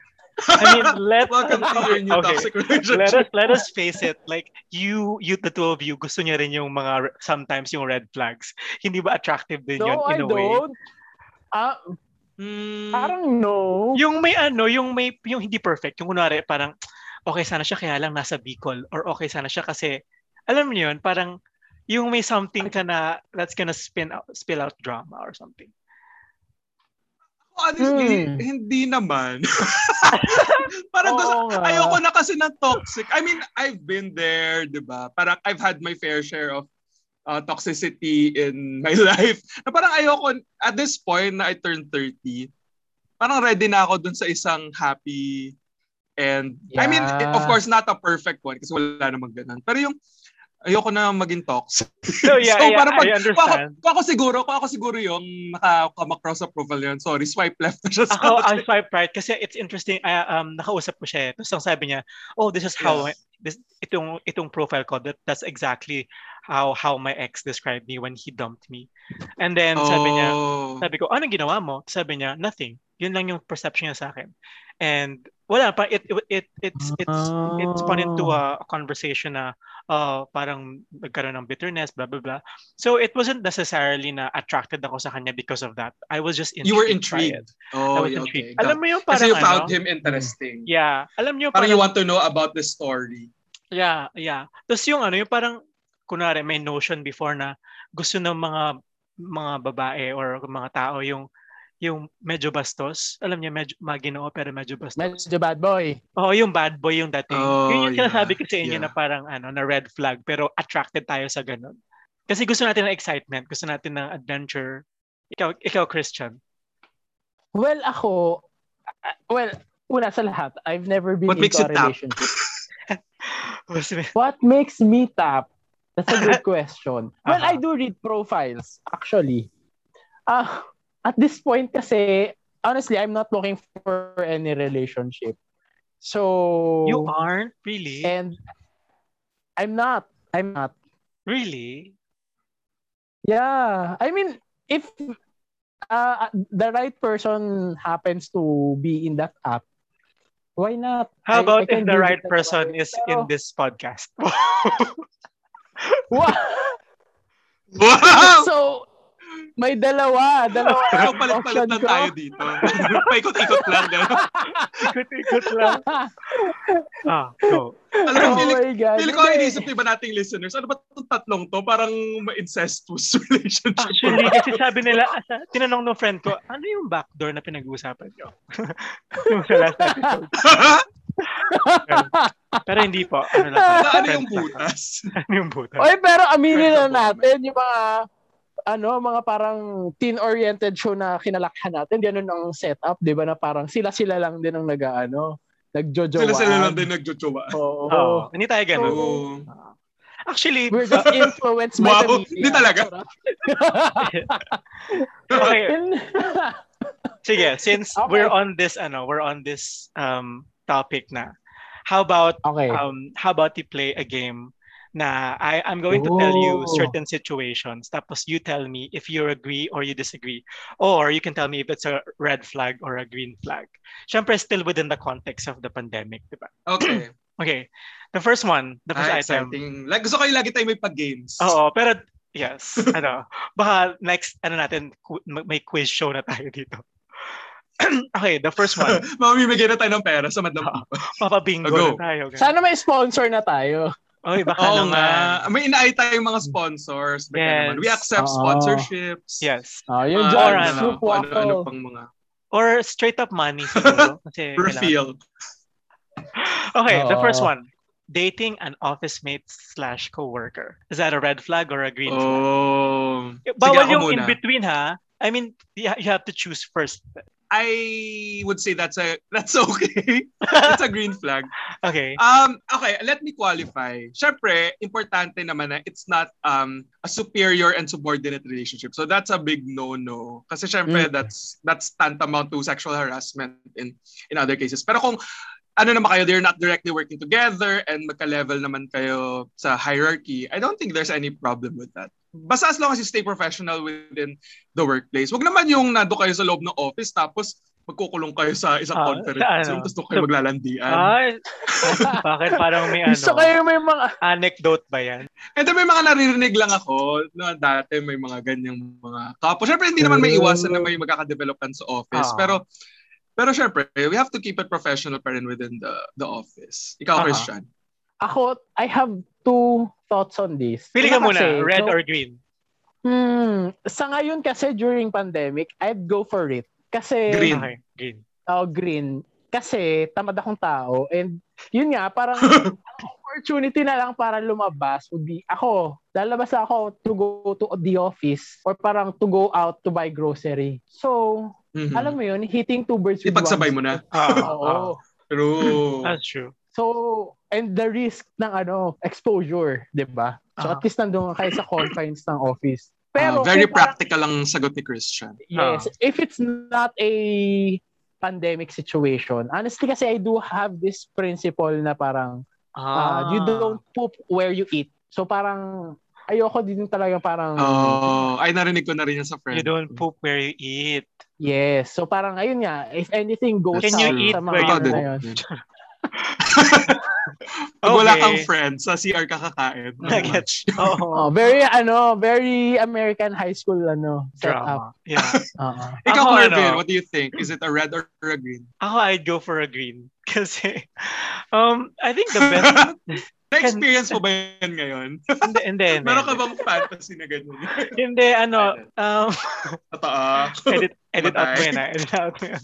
I mean, let [LAUGHS] Welcome to your new Okay. toxic let relationship. us let us face it like you you the two of you gusto niya rin yung mga sometimes yung red flags hindi ba attractive din yun No, in I a way don't. Ah, Hmm, parang no. yung may ano yung may yung hindi perfect yung kunwari parang okay sana siya kaya lang nasa Bicol or okay sana siya kasi alam niyo yun parang yung may something ka na that's gonna spin out, spill out drama or something honestly, Hmm. hindi naman. [LAUGHS] parang gusto, nga. ayoko na kasi ng toxic. I mean, I've been there, di ba? Parang I've had my fair share of uh, toxicity in my [LAUGHS] life. Na parang ayoko, at this point na I turned 30, parang ready na ako dun sa isang happy and, I mean, Yeah. of course, not a perfect one kasi wala namang ganun. Pero yung, ayoko na maging toxic. so yeah, yeah parang I pag- ako, understand kung ako siguro, kung ako siguro yung naka-come-across sa profile yun, sorry, swipe left na siya ako I swipe right kasi it's interesting I, um nakausap ko siya eh. Tapos ang sabi niya, "Oh, this is how Yes. this itong itong profile ko that that's exactly how how my ex described me when he dumped me." And then sabi niya, Oh. sabi ko, "Anong ginawa mo?" Sabi niya, "Nothing." Yun lang yung perception niya sa akin. And wala pa it it, it it's it's it spun into a, a conversation na uh, parang nagkaroon ng bitterness, blah blah blah. So it wasn't necessarily na attracted ako sa kanya because of that. I was just intrigued You were by it. intrigued. I Oh, was yeah, intrigued. okay. Alam mo yung parang Kasi you found ano, him interesting. Yeah. Alam niyo Parang parang, you want to know about the story. yeah, yeah. Tapos yung ano, yung parang kunwari may notion before na gusto ng mga mga babae or mga tao yung yung medyo bastos. Alam niya, medyo maginoo pero medyo bastos. Medyo bad boy. Oo, yung bad boy yung dating. Oh, yun yung yeah, sinasabi ko sa inyo yeah. na parang ano, na red flag pero attracted tayo sa ganun. Kasi gusto natin ng excitement, gusto natin ng adventure. Ikaw, ikaw Christian. Well, ako, uh, well, una sa lahat, I've never been What makes into a you tap? relationship. [LAUGHS] What makes me tap? That's a good [LAUGHS] question. Well, Aha. I do read profiles, actually. Ah, at this point kasi, honestly, I'm not looking for any relationship. So, You aren't really? and I'm not. I'm not. Really? Yeah. I mean, if uh, the right person happens to be in that app, why not? How about I can if the right person is in this podcast? [LAUGHS] Wow! Wow! so, may dalawa. Dalawa. [LAUGHS] So, palit-palit lang ko. tayo dito. [LAUGHS] Paikot-ikot lang. Ikot-ikot lang. [LAUGHS] Ah, go. Alam oh feeling, my God. feeling ko ang Hindi. inisip iba nating listeners, ano ba itong tatlong to? Parang ma-incestuous relationship. Actually, kasi sabi nila, tinanong ng friend ko, ano yung backdoor na pinag-uusapan nyo? yung sa last episode. Pero hindi po. Ano lang. Na, ano yung butas? Ano yung butas? Oy, pero aminin na natin yung mga ano, mga parang teen-oriented show na kinalakhan natin, di ano ng setup, di ba, na parang sila-sila lang din ang nag-ano, nagjojowa. Sila-sila lang din nagjojowa. Oo. Oo. Hindi tayo ganun. Oo. Actually, We're just influenced by the Wow, media. hindi talaga. [LAUGHS] okay. Sige, since Okay. we're on this, ano, we're on this um topic na. How about okay. um how about you play a game na I I'm going to tell you Ooh. certain situations tapos you tell me if you agree or you disagree or you can tell me if it's a red flag or a green flag. Syempre still within the context of the pandemic, di ba? Okay. [CLEARS THROAT] Okay. The first one, the first Ah, item. exciting. Like, gusto ko yung lagi tayo may pag-games. Oo, pero yes, [LAUGHS] ano, baka next ano natin may quiz show na tayo dito. [CLEARS THROAT] okay, the first one, [LAUGHS] Mamimigay na tayo ng pera sa Madam papabingo Go. na tayo. guys. Sana may sponsor na tayo. Oy, baka Oo naman. nga. May inaay tayong mga sponsors. Baka Yes. naman. We accept Oo. sponsorships. Yes. Oh, yung Ah, John ano, ano, ano Waffle. pang mga Or straight up money [LAUGHS] siguro. Kasi refill. Okay, the first Oo. one. Dating an office mate slash coworker. Is that a red flag or a green flag? Oh. Bawal Sige, yung muna. in between ha. I mean, you have to choose first. I would say that's a [LAUGHS] that's okay. It's a green flag. Okay. Um, okay, let me qualify. Syempre, importante naman na it's not um a superior and subordinate relationship. So that's a big no-no. Kasi syempre Mm. that's that's tantamount to sexual harassment in in other cases. Pero kung ano naman kayo, they're not directly working together and magka-level naman kayo sa hierarchy, I don't think there's any problem with that. Basta as long as you stay professional within the workplace. Wag naman yung nando kayo sa loob ng office tapos magkukulong kayo sa isang Ah, conference sa ano? room, tapos doon kayo So- maglalandian. Ay, [LAUGHS] bakit parang may ano, Gusto kayo may mga... anecdote ba yan? And then may mga naririnig lang ako na dati may mga ganyang mga kapo. Siyempre, hindi naman may iwasan na may magkakadevelopan sa office. Ah. Pero, pero siyempre, we have to keep it professional pa rin within the the office. Ikaw, Ah. Christian. Ako, I have two thoughts on this. Pili ka Una muna, kasi, red so- or green? Hmm, sa ngayon kasi during pandemic, I'd go for it. Kasi, Green. Okay, green. oh, green. Kasi tamad akong tao and yun nga, parang [LAUGHS] ang opportunity na lang para lumabas would be, ako, lalabas ako to go to the office or parang to go out to buy grocery. So, Mhm. alam mo yun, hitting two birds with Ipagsabay one mo na. Ah, Oo. ah, True. that's true. So, and the risk ng ano, exposure, 'di ba? So Ah. at least nandun kayo sa confines ng office. Ah, Pero very kung parang- practical ang sagot ni Christian. Yes, if it's not a pandemic situation, honestly kasi I do have this principle na parang uh, you don't poop where you eat. So parang ayoko din talaga parang Oh, ay narinig ko na rin yan sa friend. You don't poop where you eat. yes. So parang ayun nga, if anything goes Can you out eat sa mga where you ano na yun. [LAUGHS] Pag wala Okay. kang friend, sa CR ka kakain. [LAUGHS] Oh, Oo. very ano, very American high school ano setup. Drama. Yeah. [LAUGHS] Oo. Ikaw, Ako, Marvin, ano? what do you think? Is it a red or a green? Ako, I'd go for a green. Kasi, um, I think the best, Na-experience mo ba yan ngayon? hindi, hindi, [LAUGHS] hindi. Meron ka bang fantasy na ganyan? [LAUGHS] Hindi, ano, um, [LAUGHS] Totoo. edit, edit out mo Matay. yun, ah. Edit out mo yun.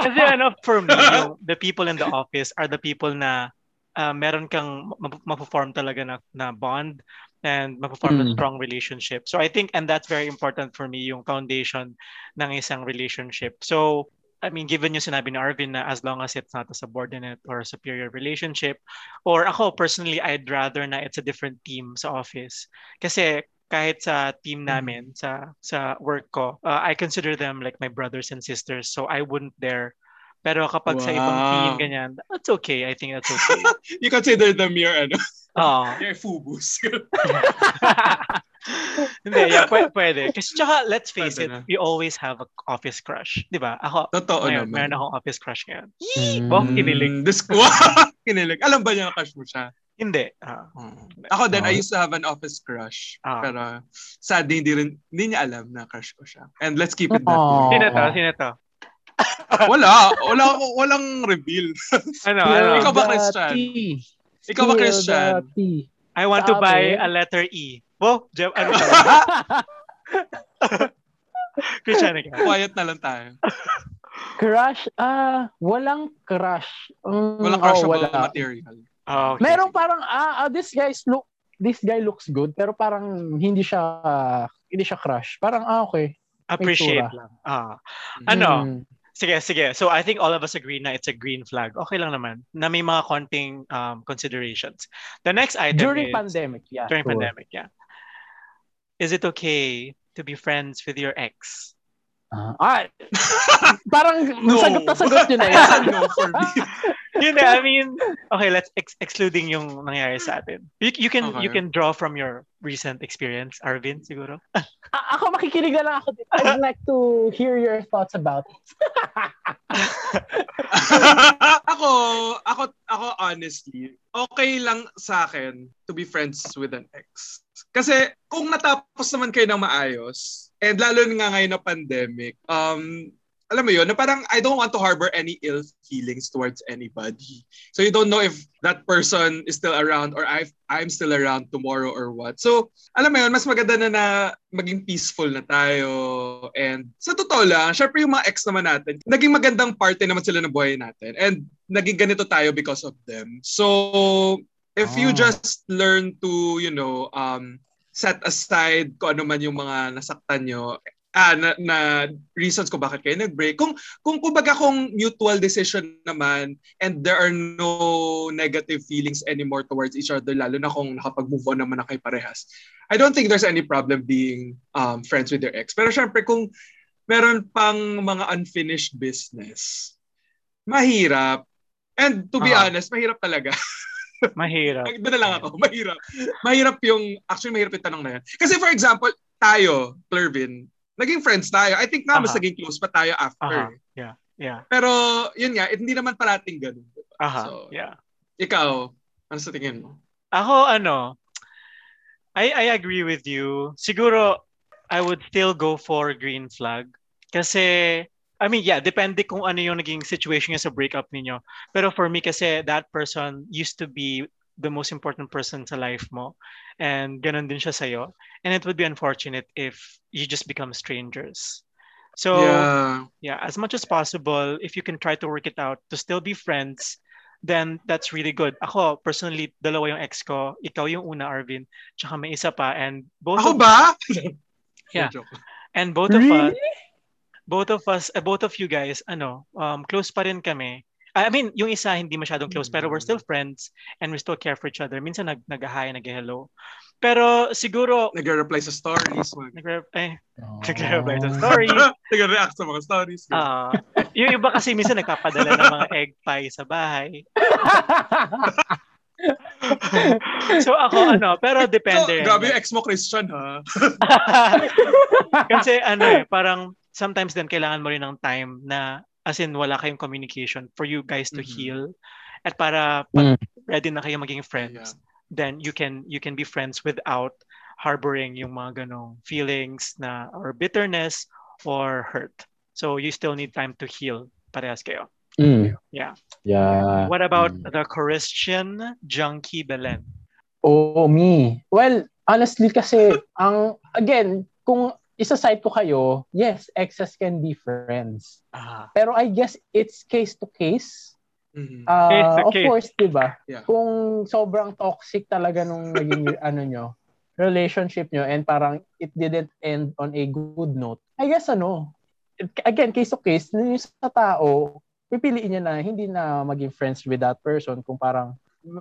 Kasi ano, for me, yung, the people in the office are the people na uh, meron kang ma- ma-perform talaga na, na bond and ma-perform Mm. a strong relationship. So I think, and that's very important for me, yung foundation ng isang relationship. So, I mean, given yung sinabi ni Arvin na as long as it's not a subordinate or a superior relationship, or ako personally, I'd rather na it's a different team sa office. Kasi kahit sa team namin, sa sa work ko, uh, I consider them like my brothers and sisters. So I wouldn't dare. Pero kapag sa ibang team, Wow. ganyan, that's okay. I think that's okay. [LAUGHS] You consider them your, ano, Oo. [LAUGHS] your fubus. [LAUGHS] [LAUGHS] Hindi, yeah, [LAUGHS] pwede, pwede. Kasi tsaka, let's face Pwede it, na. we always have a office crush. Di ba? Ako, Totoo ngayon, naman. meron akong office crush ngayon. Mm. Bo, kinilig. This, kinilig. Alam ba niya na crush mo siya? Hindi. Ah. Ako din, I Oh. used to have an office crush. Ah. Pero sadly, hindi, rin, hindi niya alam na crush ko siya. And let's keep it that way. Sino to? Sino to? [LAUGHS] Wala. Wala, walang reveal. Ano, ano? Ikaw ba, Christian? Ikaw ba, Christian? I want to buy a letter E. Bo, Jeff, ano ka? [LAUGHS] Christian ka. Quiet na lang tayo. crush? Ah, walang crush. Mm, Walang oh, crushable wala. material. Oh, okay. Meron parang ah, ah, this guys look this guy looks good pero parang hindi siya hindi siya crush. Parang ah okay. Appreciate lang. Ah. Ano? Mm. Sige, sige. So I think all of us agree na it's a green flag. Okay lang naman. Na may mga konting um, considerations. The next item During is... pandemic, yeah. During sure. pandemic, yeah. Is it okay to be friends with your ex? Ah, ah, [LAUGHS] parang No. sagot na sagot yun na yan. no for me. [LAUGHS] Yun na, I mean, okay, let's ex- excluding yung nangyari sa atin. You, you can you Okay. can draw from your recent experience, Arvin, siguro. A- ako makikinig na lang ako dito. I'd like to hear your thoughts about it. [LAUGHS] ako, ako, ako honestly, okay lang sa akin to be friends with an ex. Kasi kung natapos naman kayo ng maayos, and lalo na nga ngayon na pandemic, um, alam mo yun, na parang I don't want to harbor any ill feelings towards anybody. So you don't know if that person is still around or I've, I'm still around tomorrow or what. So, alam mo yun, mas maganda na na maging peaceful na tayo. And sa totoo lang, syempre yung mga ex naman natin, naging magandang parte naman sila ng buhay natin. And naging ganito tayo because of them. So, if you Ah. just learn to, you know, um, set aside kung ano man yung mga nasaktan nyo, ah, na, na reasons kung bakit kayo nag-break. Kung, kung kumbaga kung mutual decision naman and there are no negative feelings anymore towards each other, lalo na kung nakapag-move on naman na kayo parehas, I don't think there's any problem being um, friends with your ex. Pero syempre kung meron pang mga unfinished business, mahirap. And to be Ah. honest, mahirap talaga. [LAUGHS] Mahirap. Doon na lang ako. Mahirap. Mahirap yung, actually mahirap yung tanong na yan. Kasi for example, tayo, Clervin, naging friends tayo. I think nga mas Aha. naging close pa tayo after. Aha. Yeah. Pero, yun nga, hindi naman parating ganun. Aha. So, yeah. Ikaw, ano sa tingin mo? Ako, ano, I, I agree with you. Siguro, I would still go for green flag. Kasi, I mean, yeah, depende kung ano yung naging situation niya sa breakup ninyo. Pero for me kasi, that person used to be the most important person sa life mo. And ganun din siya sa'yo. And it would be unfortunate if you just become strangers. So, yeah. yeah, as much as possible, if you can try to work it out to still be friends, then that's really good. Ako, personally, dalawa yung ex ko. Ikaw yung una, Arvin. Tsaka may isa pa. And both Ako of, ba? [LAUGHS] Yeah. And both of us, both of us, uh, both of you guys, ano, um, close pa rin kami. I mean, yung isa hindi masyadong close, pero we're still friends and we still care for each other. Minsan nag nag-hi, nag-hello. Pero siguro, Nag-reply sa stories. Mag- nag eh, Oh. nag-reply sa stories. [LAUGHS] Nag-react sa mga stories. Ah, yung iba kasi minsan nagpapadala ng mga egg pie sa bahay. [LAUGHS] So ako ano, pero depende. rin. grabe yung ex mo, Christian, ha? [LAUGHS] Kasi ano eh, parang sometimes din kailangan mo rin ng time na as in wala kayong communication for you guys to Mhm. heal. At para pag Mm. ready na kayo maging friends, then you can you can be friends without harboring yung mga ganong feelings na or bitterness or hurt. So you still need time to heal parehas kayo. Mm. Yeah. Yeah. What about Mm. the Christian junkie Belen? Oh, me. Well, honestly kasi, [LAUGHS] ang, again, kung isa-side ko kayo, yes, exes can be friends. Ah, Pero I guess it's case to case. Case to of case. course, 'di ba? Yeah. Kung sobrang toxic talaga nung naging [LAUGHS] ano nyo, relationship nyo and parang it didn't end on a good note. I guess ano, again, case to case, yung sa tao, pipiliin niya na hindi na maging friends with that person kung parang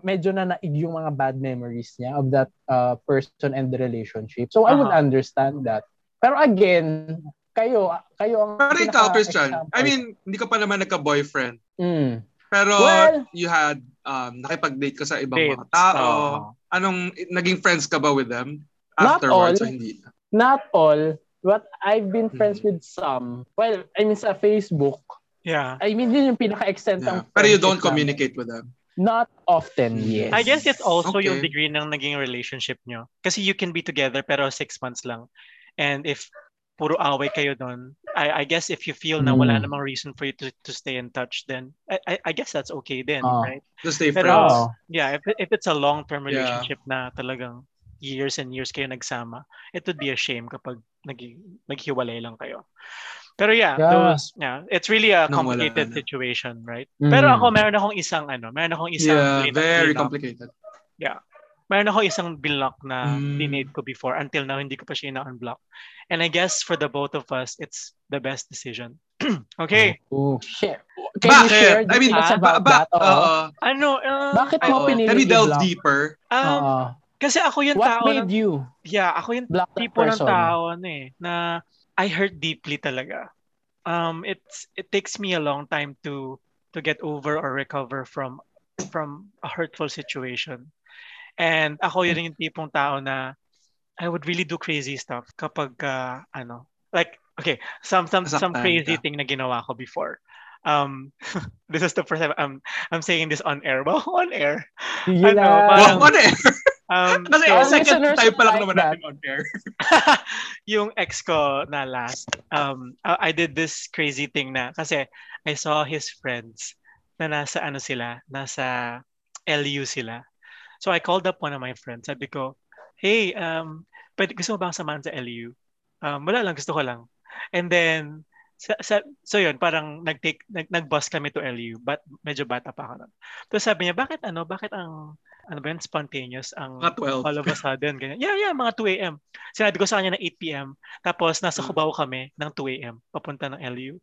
medyo na naig yung mga bad memories niya of that uh, person and the relationship. So I would Aha. understand that. Pero again, kayo, kayo ang Pero ikaw, Christian, example. I mean, hindi ka pa naman nagka-boyfriend. Mm. Pero Well- you had, um, nakipag-date ka sa ibang mga Dates. tao. Oo. Anong, naging friends ka ba with them? Not Afterwards, all. o hindi? not all, but I've been friends Mhm. with some. Well, I mean sa Facebook. yeah. I mean yun yung pinaka-extent Yeah. ng Pero you don't communicate with them. Not often, Mm. yes. I guess it's also yung Okay. degree ng naging relationship nyo. Kasi you can be together pero six months lang. And if puro away kayo doon, I, I guess if you feel na wala Mm. namang reason for you to, to stay in touch, then I, I, I guess that's okay then, Oh. right? Just stay Pero- friends. Oo. Yeah, if, if it's a long-term Yeah. relationship na talagang years and years kayo nagsama, it would be a shame kapag nag, naghiwalay lang kayo. Pero yeah, Yeah. those, yeah, it's really a complicated na. situation, right? Mm. Pero ako, meron akong isang ano, meron akong isang yeah, very complicated. Meron ako isang block na Mm. dinate ko before until now hindi ko pa siya ina-unblock. And I guess for the both of us, it's the best decision. [CLEARS THROAT] okay. Oh, shit. Can you share Bakit? I mean, ba, about ba, that? Oo. Ano? uh, Bakit mo Oo. pinili Can we delve i-block? deeper? um, Oo. kasi ako yung What tao made na, you yeah, ako yung block tipo ng tao ano eh, na I hurt deeply talaga. Um, it's it takes me a long time to to get over or recover from from a hurtful situation. And ako yun yung tipong tao na I would really do crazy stuff kapag uh, ano, like okay, some some some crazy ka. thing na ginawa ko before. Um, [LAUGHS] this is the first time I'm I'm saying this on air. [LAUGHS] Well, on air. Sige Ano, parang- Wow, ano eh? Um, [LAUGHS] Kasi so- second time pa lang like naman that. natin on air. yung ex ko na last, um, I I did this crazy thing na kasi I saw his friends na nasa ano sila, nasa LU sila. So I called up one of my friends. Sabi ko, hey, um, pwede, gusto mo bang samahan sa LU? Um, wala lang, gusto ko lang. And then, sa, sa, so yun, parang nag-take, nag, nag-bus kami to LU, but medyo bata pa ako. Tapos sabi niya, bakit ano, bakit ang, ano ba yun, spontaneous, ang Mga 12. all of a sudden, ganyan. Yeah, yeah, mga 2 a.m. Sinabi ko sa kanya na 8 p.m. Tapos nasa Mm. Cubao kami ng 2 a.m. papunta ng LU.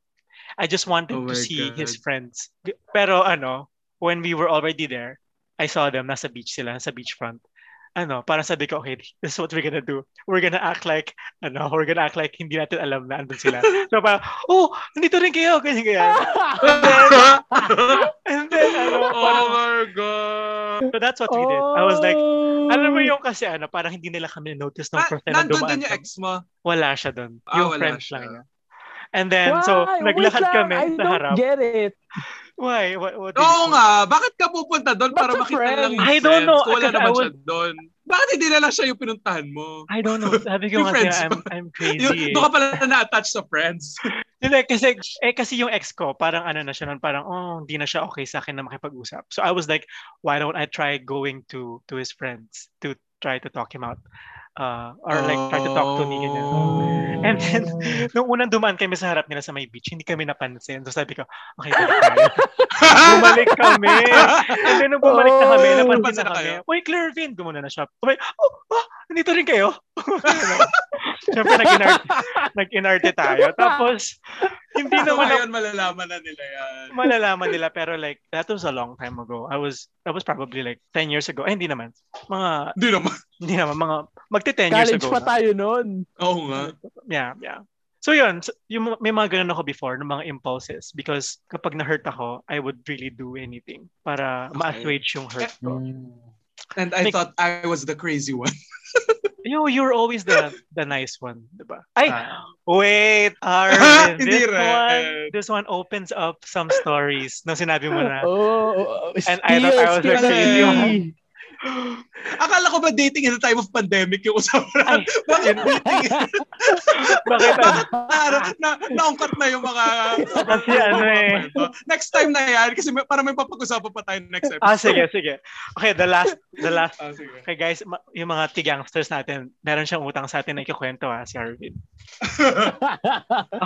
I just wanted Oh to see his God. friends. Pero ano, when we were already there, I saw them nasa beach sila, nasa beachfront. Ano, parang sabi ko, okay, this is what we're gonna do. We're gonna act like, ano, we're gonna act like hindi natin alam na andun sila. So parang, oh, nandito rin kayo, ganyan, ganyan. [LAUGHS] And then, ano, oh parang, my God. so that's what we did. I was like, Oh. alam mo yung kasi ano, parang hindi nila kami notice nung Ah, first time na nandun dumaan din yung kami. ex mo. Wala siya doon. Ah, Yung friends siya. lang niya. And then, so, Why? naglakad Wait lang, kami I sa don't harap. get it. Why? What, what Oo you- nga, bakit ka pupunta doon para makita friend? lang yung I don't friends know, kung wala naman was- siya doon? Bakit hindi na lang siya yung pinuntahan mo? I don't know. Sabi ko [LAUGHS] Yung nga siya, I'm. I'm [LAUGHS] Yung, crazy eh. doon ka pala na-attach sa friends. [LAUGHS] Hindi, kasi, eh, kasi yung ex ko, parang ano na siya nun, parang, oh, hindi na siya okay sa akin na makipag-usap. So I was like, why don't I try going to to his friends to try to talk him out? Uh, or like, try to talk to me. Ganyan. And then, [LAUGHS] nung unang dumaan kami sa harap nila sa may beach, hindi kami napansin. So sabi ko, okay, balik tayo. [LAUGHS] bumalik kami. And then nung bumalik na kami, Oh. napansin na kami. Uy, Clairvin, gumuna na siya. Tumay, oh, oh, nandito rin kayo. [LAUGHS] Siyempre, nag-inarte, nag-inarte tayo. Tapos, hindi So naman ngayon, malalaman na nila yan. malalaman nila pero like that was a long time ago. I was that was probably like 10 years ago. Ay, hindi naman. Mga Hindi naman. [LAUGHS] hindi naman mga magte 10 years College ago. pa na. tayo noon. Oo nga. Yeah, yeah. So yun, so, yung, may mga ganun ako before, ng mga impulses. Because kapag na-hurt ako, I would really do anything para Okay. ma-assuage yung hurt ko. And I Like- thought I was the crazy one. [LAUGHS] Yo, you're always the the nice one, diba? Ay, Ah. wait, [LAUGHS] Arvin, this rin. one, this one opens up some stories nung sinabi mo na. Oh, oh, And I thought I was the crazy spill. one. [GASPS] Akala ko ba dating in the time of pandemic yung usapan? Ay, [LAUGHS] Bakit dating? [LAUGHS] Bakit ano? na, na, naungkat na yung mga... [LAUGHS] Kasi ano eh. Next time na yan, kasi may, para may papag-usapan pa tayo next episode. Ah, sige, sige. Okay, the last, the last. Ah, sige. Okay guys, yung mga tigangsters natin, meron siyang utang sa atin na ikikwento ha, si Arvin.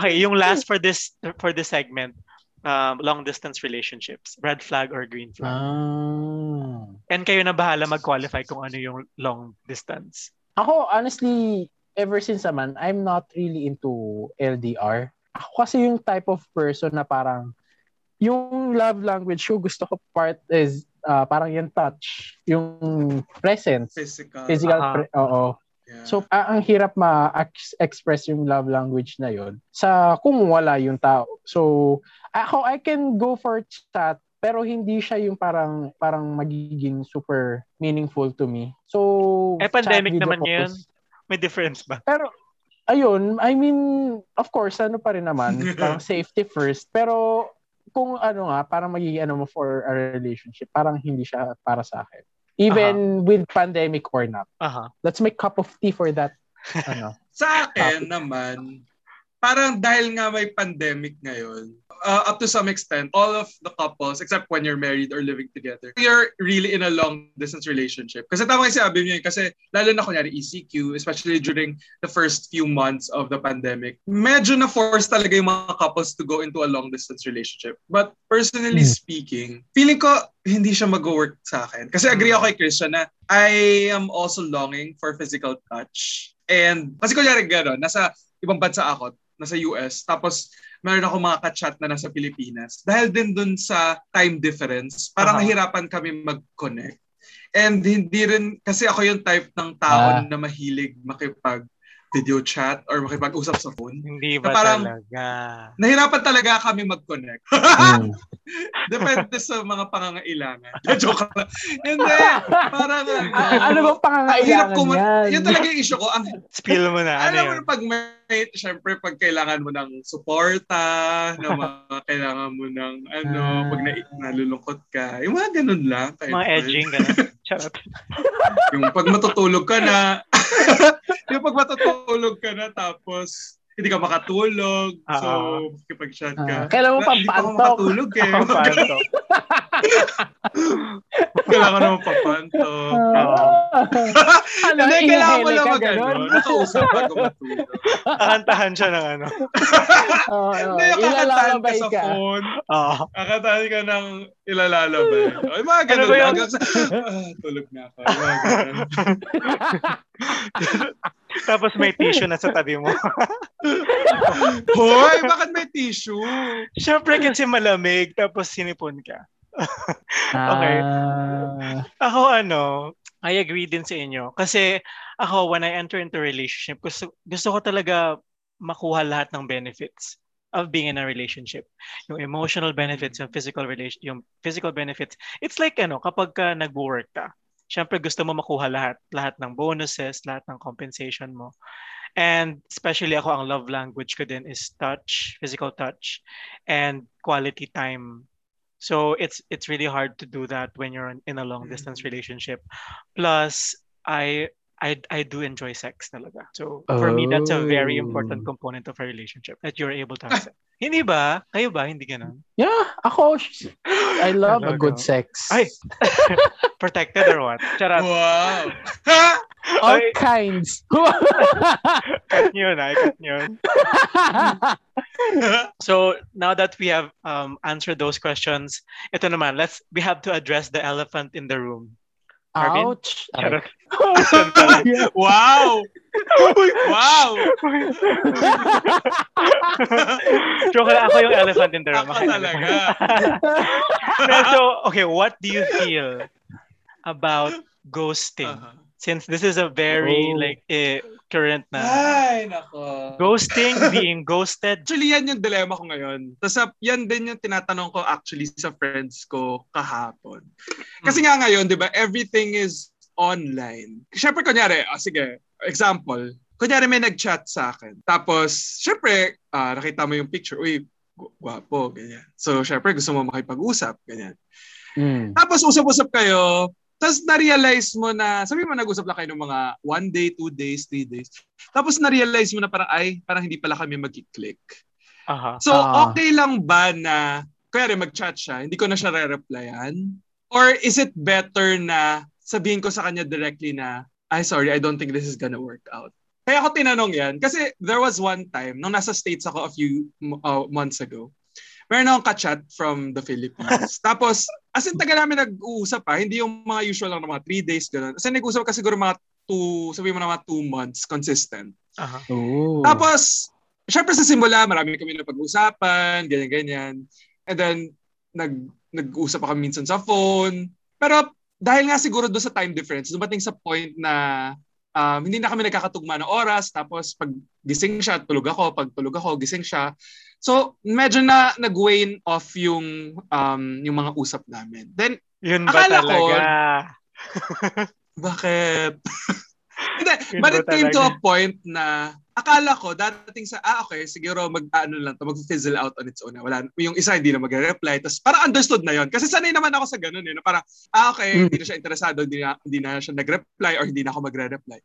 Okay, yung last for this for this segment, um, long distance relationships, red flag or green flag. Ah. And kayo na bahala mag-qualify kung ano yung long distance. Ako, honestly, ever since naman, I'm not really into LDR. Ako kasi yung type of person na parang, yung love language ko, gusto ko part is, ah, parang yung touch, yung presence, Physical. physical, Aha. pre- oo. Yeah. So, ah, ang hirap ma-express yung love language na yon sa kung wala yung tao. So, ako, I can go for chat, pero hindi siya yung parang parang magiging super meaningful to me. So, Eh, pandemic naman yun. May difference ba? Pero, ayun, I mean, of course, ano pa rin naman, [LAUGHS] parang safety first. Pero, kung ano nga, parang magiging ano mo for a relationship, parang hindi siya para sa akin. Even with pandemic or not. Aha. Let's make cup of tea for that. [LAUGHS] ano. Sa akin naman, parang dahil nga may pandemic ngayon, uh, up to some extent, all of the couples, except when you're married or living together, you're really in a long-distance relationship. Kasi tama yung sabi niyo, yun, kasi lalo na kunyari ECQ, especially during the first few months of the pandemic, medyo na-force talaga yung mga couples to go into a long-distance relationship. But personally Hmm. speaking, feeling ko hindi siya mag-work sa akin. Kasi agree ako kay Christian na I am also longing for physical touch. And kasi kunyari gano'n, nasa ibang bansa ako, nasa US, tapos meron ako mga ka-chat na nasa Pilipinas. Dahil din dun sa time difference, parang Aha. nahirapan kami mag-connect. And hindi rin, kasi ako yung type ng tao Ah. na mahilig makipag video chat or makipag-usap sa phone. Hindi ba Na parang- talaga? Nahirapan talaga kami mag-connect. Mm. [LAUGHS] Depende sa mga pangangailangan. [LAUGHS] Joke lang. Hindi. Parang Ah, ano bang pangangailangan yan? yun talaga yung issue ko. Ang, Spill mo na. Ano mo yun? pag may, syempre pag kailangan mo ng suporta, [LAUGHS] na mga kailangan mo ng ano, Ah. pag na, nalulungkot ka, yung mga ganun lang. Kahit Mga edging, gano'n. [LAUGHS] Charot. Yung pag matutulog ka na, [LAUGHS] yung pag matutulog ka na tapos hindi ka makatulog, so Ah. makikipag-chat Ah, ka. kailan mo Na- Hindi pa pampantok? makatulog eh. Ako pa ito. kailangan naman papantok. Ah. [LAUGHS] ano, Hindi, kailangan mo lang ka, mag ano, [LAUGHS] nakausap bago matulog. Kakantahan siya ng ano. [LAUGHS] Hindi, kakantahan ka Ilalakabay sa ka. phone, Oo. kakantahan ka ng ilalalabay. Ay, mga ganun Ano ba yun? ah, tulog na ako. Yung Mga ganun. Tapos may tissue na sa tabi mo. [LAUGHS] Hoy, bakit may tissue? Siyempre kasi malamig, tapos sinipon ka. [LAUGHS] Okay. Ah. Ako ano, I agree din sa inyo. Kasi ako, when I enter into a relationship, gusto, gusto ko talaga makuha lahat ng benefits of being in a relationship. Yung emotional benefits, yung physical relation, yung physical benefits. It's like ano, kapag ka nag-work ka, syempre gusto mo makuha lahat, lahat ng bonuses, lahat ng compensation mo. And especially ako, ang love language ko din is touch, physical touch, and quality time. So it's it's really hard to do that when you're in a long distance Mm. relationship. Plus, I I I do enjoy sex talaga. So for me, that's a very important Oh. component of a relationship that you're able to have sex. Hindi ba? Kayo ba? Hindi ganun? Yeah, ako, I love a good sex. Ay! [LAUGHS] Protected or what? Charot. Wow! [LAUGHS] All Ay. kinds. [LAUGHS] Cut nyo na. Cut nyo. So now that we have um, answered those questions, ito naman, let's we have to address the elephant in the room. Ouch. Charot. [LAUGHS] wow! wow! [LAUGHS] Joke lang, ako yung elephant in the room. Ako talaga. [LAUGHS] so, okay, what do you feel about ghosting? Uh-huh. Since this is a very Oh. like eh, current na Ay, nako. ghosting, [LAUGHS] being ghosted. Actually, yan yung dilemma ko ngayon. Tapos yan din yung tinatanong ko actually sa friends ko kahapon. Kasi nga ngayon, di ba, everything is online. Siyempre, kunyari, ah, sige, example, kunyari may nag-chat sa akin. Tapos, siyempre, ah, nakita mo yung picture, uy, gwapo, ganyan. So, siyempre, gusto mo makipag-usap, ganyan. Mm. Tapos, usap-usap kayo, tapos na-realize mo na, sabi mo nag-usap lang kayo ng mga one day, two days, three days. Tapos na-realize mo na parang, ay, parang hindi pala kami mag-click. Aha. So, Ah. okay lang ba na, kaya mag-chat siya, hindi ko na siya re-replyan? Or is it better na sabihin ko sa kanya directly na, ay, sorry, I don't think this is gonna work out. Kaya ako tinanong yan, kasi there was one time, nung nasa States ako a few uh, months ago, meron akong ka-chat from the Philippines. [LAUGHS] Tapos, as in, taga namin nag-uusap pa, hindi yung mga usual lang na mga three days, gano'n. Kasi nag-uusap ka siguro mga two, sabi mo na mga two months, consistent. Ooh. Tapos, syempre sa simula, marami kami na pag-usapan, ganyan-ganyan. And then, nag, nag-usap pa kami minsan sa phone. Pero dahil nga siguro doon sa time difference, dumating sa point na um, hindi na kami nagkakatugma ng oras. Tapos pag gising siya, tulog ako. Pag tulog ako, gising siya. So, medyo na nag-wane off yung, um, yung mga usap namin. Then, Yun ba Akala ko- talaga? [LAUGHS] bakit? [LAUGHS] Hindi, but it came to a point na akala ko dadating sa, ah okay, siguro mag, ano lang to, mag-fizzle out on its own. Wala, yung isa hindi na magre-reply. Tapos parang understood na yon Kasi sanay naman ako sa ganun eh. Na parang, ah okay, Mm. hindi na siya interesado, hindi na, hindi na siya nag-reply or hindi na ako magre-reply.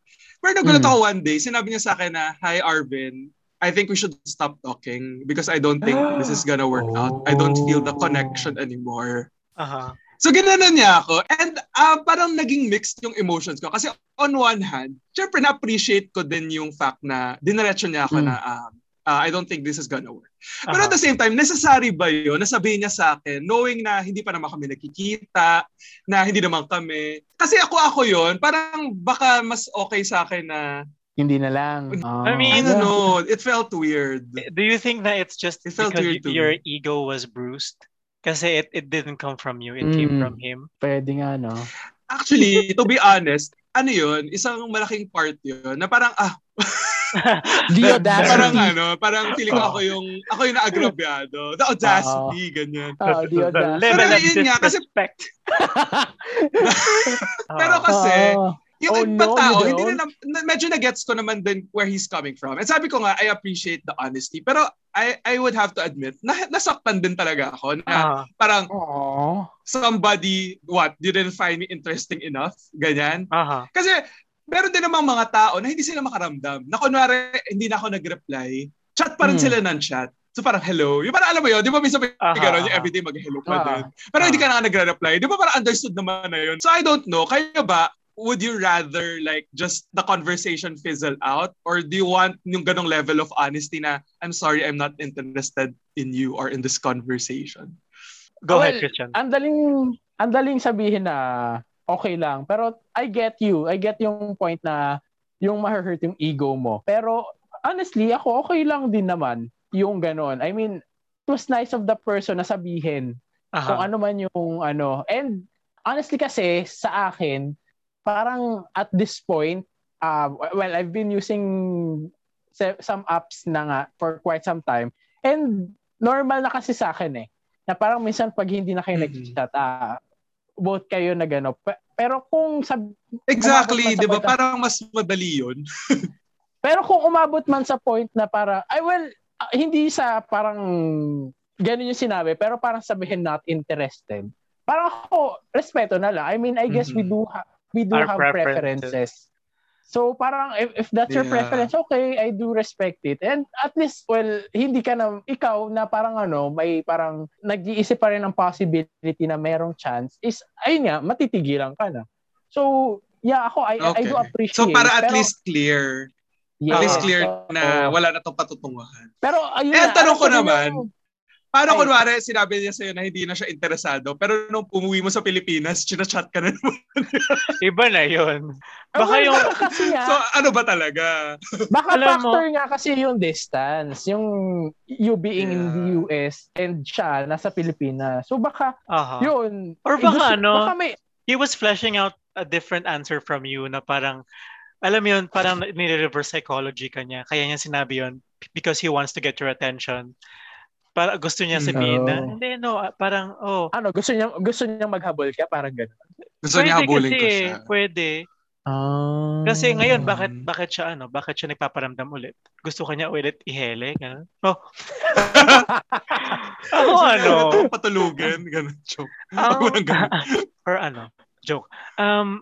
Pero nagulat Mm. ako one day, sinabi niya sa akin na, Hi Arvin, I think we should stop talking because I don't think [GASPS] this is gonna work out. I don't feel the connection anymore. Aha. So, ginanon niya ako. And ah, parang naging mixed yung emotions ko. Kasi on one hand, syempre na-appreciate ko din yung fact na diniretso niya ako Mm. na um, ah, I don't think this is gonna work. Pero Aha. at the same time, necessary ba yun? Nasabihin niya sa akin, knowing na hindi pa naman kami nakikita, na hindi naman kami. Kasi ako ako yon parang baka mas okay sa akin na, Hindi na lang. Ah. I mean, I don't know, it felt weird. Do you think that it's just It felt because weird your me. ego was bruised? Kasi it, it didn't come from you, it came Mm. from him. Pwede nga, no? Actually, to be honest, ano yun, isang malaking part yun, na parang, ah, [LAUGHS] The audacity. parang ano, parang feeling ko Oo. ako yung ako yung naagrabyado. The audacity, ganyan. Ah, the audacity. level Pero of yun nga, kasi-. [LAUGHS] Pero kasi, Ah. Yung Oh, iba no, tao, hindi na, na, medyo na-gets ko naman din where he's coming from. And sabi ko nga, I appreciate the honesty. Pero I I would have to admit, na, nasaktan din talaga ako na Ah. parang Aww. somebody, what, didn't find me interesting enough? Ganyan. Aha. Kasi meron din namang mga tao na hindi sila makaramdam. Na kunwari, hindi na ako nag-reply, chat pa rin Hmm. sila ng chat. So parang hello. Yung parang alam mo yun, di ba minsan may Aha, gano'n, everyday mag-hello pa Ah. din. Pero hindi Ah. ka na nagre-reply. Di ba parang understood naman na yun? So I don't know. Kayo ba, would you rather like just the conversation fizzle out? Or do you want yung ganong level of honesty na, I'm sorry, I'm not interested in you or in this conversation? Go Well, ahead, Christian. Ang daling, ang daling sabihin na okay lang. Pero I get you. I get yung point na yung ma-hurt yung ego mo. Pero honestly, ako okay lang din naman yung ganon. I mean, it was nice of the person na sabihin kung Aha. ano man yung ano. And honestly kasi, sa akin, parang at this point, uh, well, I've been using some apps na nga for quite some time. And normal na kasi sa akin eh. Na parang minsan pag hindi na kayo Mhm. nag-chat, ah, both kayo na gano. Pe- Pero kung sab Exactly, sa di ba? Parang mas madali yun. [LAUGHS] Pero kung umabot man sa point na para, ay well, uh, hindi sa parang ganun yung sinabi, pero parang sabihin not interested. Parang ako, respeto na lang. I mean, I guess mm-hmm. we do ha- we do Our have preferences. preferences. So parang if, if that's yeah. your preference, okay, I do respect it. And at least, well, hindi ka na, ikaw na parang ano, may parang nag-iisip pa rin ng possibility na merong chance is, ayun nga, matitigilan ka na. So, yeah, ako, I, okay. I do appreciate. So para at pero, least clear. Yes, at least clear so, na wala na itong patutunguhan. Pero ayun eh, na. tanong ko naman, yung, Paano Ay. kunwari, sinabi niya sa'yo na hindi na siya interesado, pero nung umuwi mo sa Pilipinas, chinachat ka na naman. [LAUGHS] Iba na yun. Baka oh, yung... kasi nga, so, ano ba talaga? Baka Alam factor mo, nga kasi yung distance. Yung you being yeah. in the US and siya nasa Pilipinas. So baka, uh-huh. yun. Or baka gusto, ano, baka may, he was fleshing out a different answer from you na parang, alam mo yun, parang nire-reverse psychology ka niya. Kaya niya sinabi yun because he wants to get your attention. Para gusto niya sabihin no. na, hindi, no, ah, parang, oh. Ano, gusto niya, gusto niya maghabol ka? Parang gano'n. Gusto pwede niya habulin kasi, ko siya. Pwede. Um, kasi ngayon, bakit bakit siya ano, bakit siya nagpaparamdam ulit? Gusto kanya ulit ihele, ganun. Oh. [LAUGHS] Ako ano, patulugan, ganun joke. Um, [LAUGHS] or ano, joke. Um,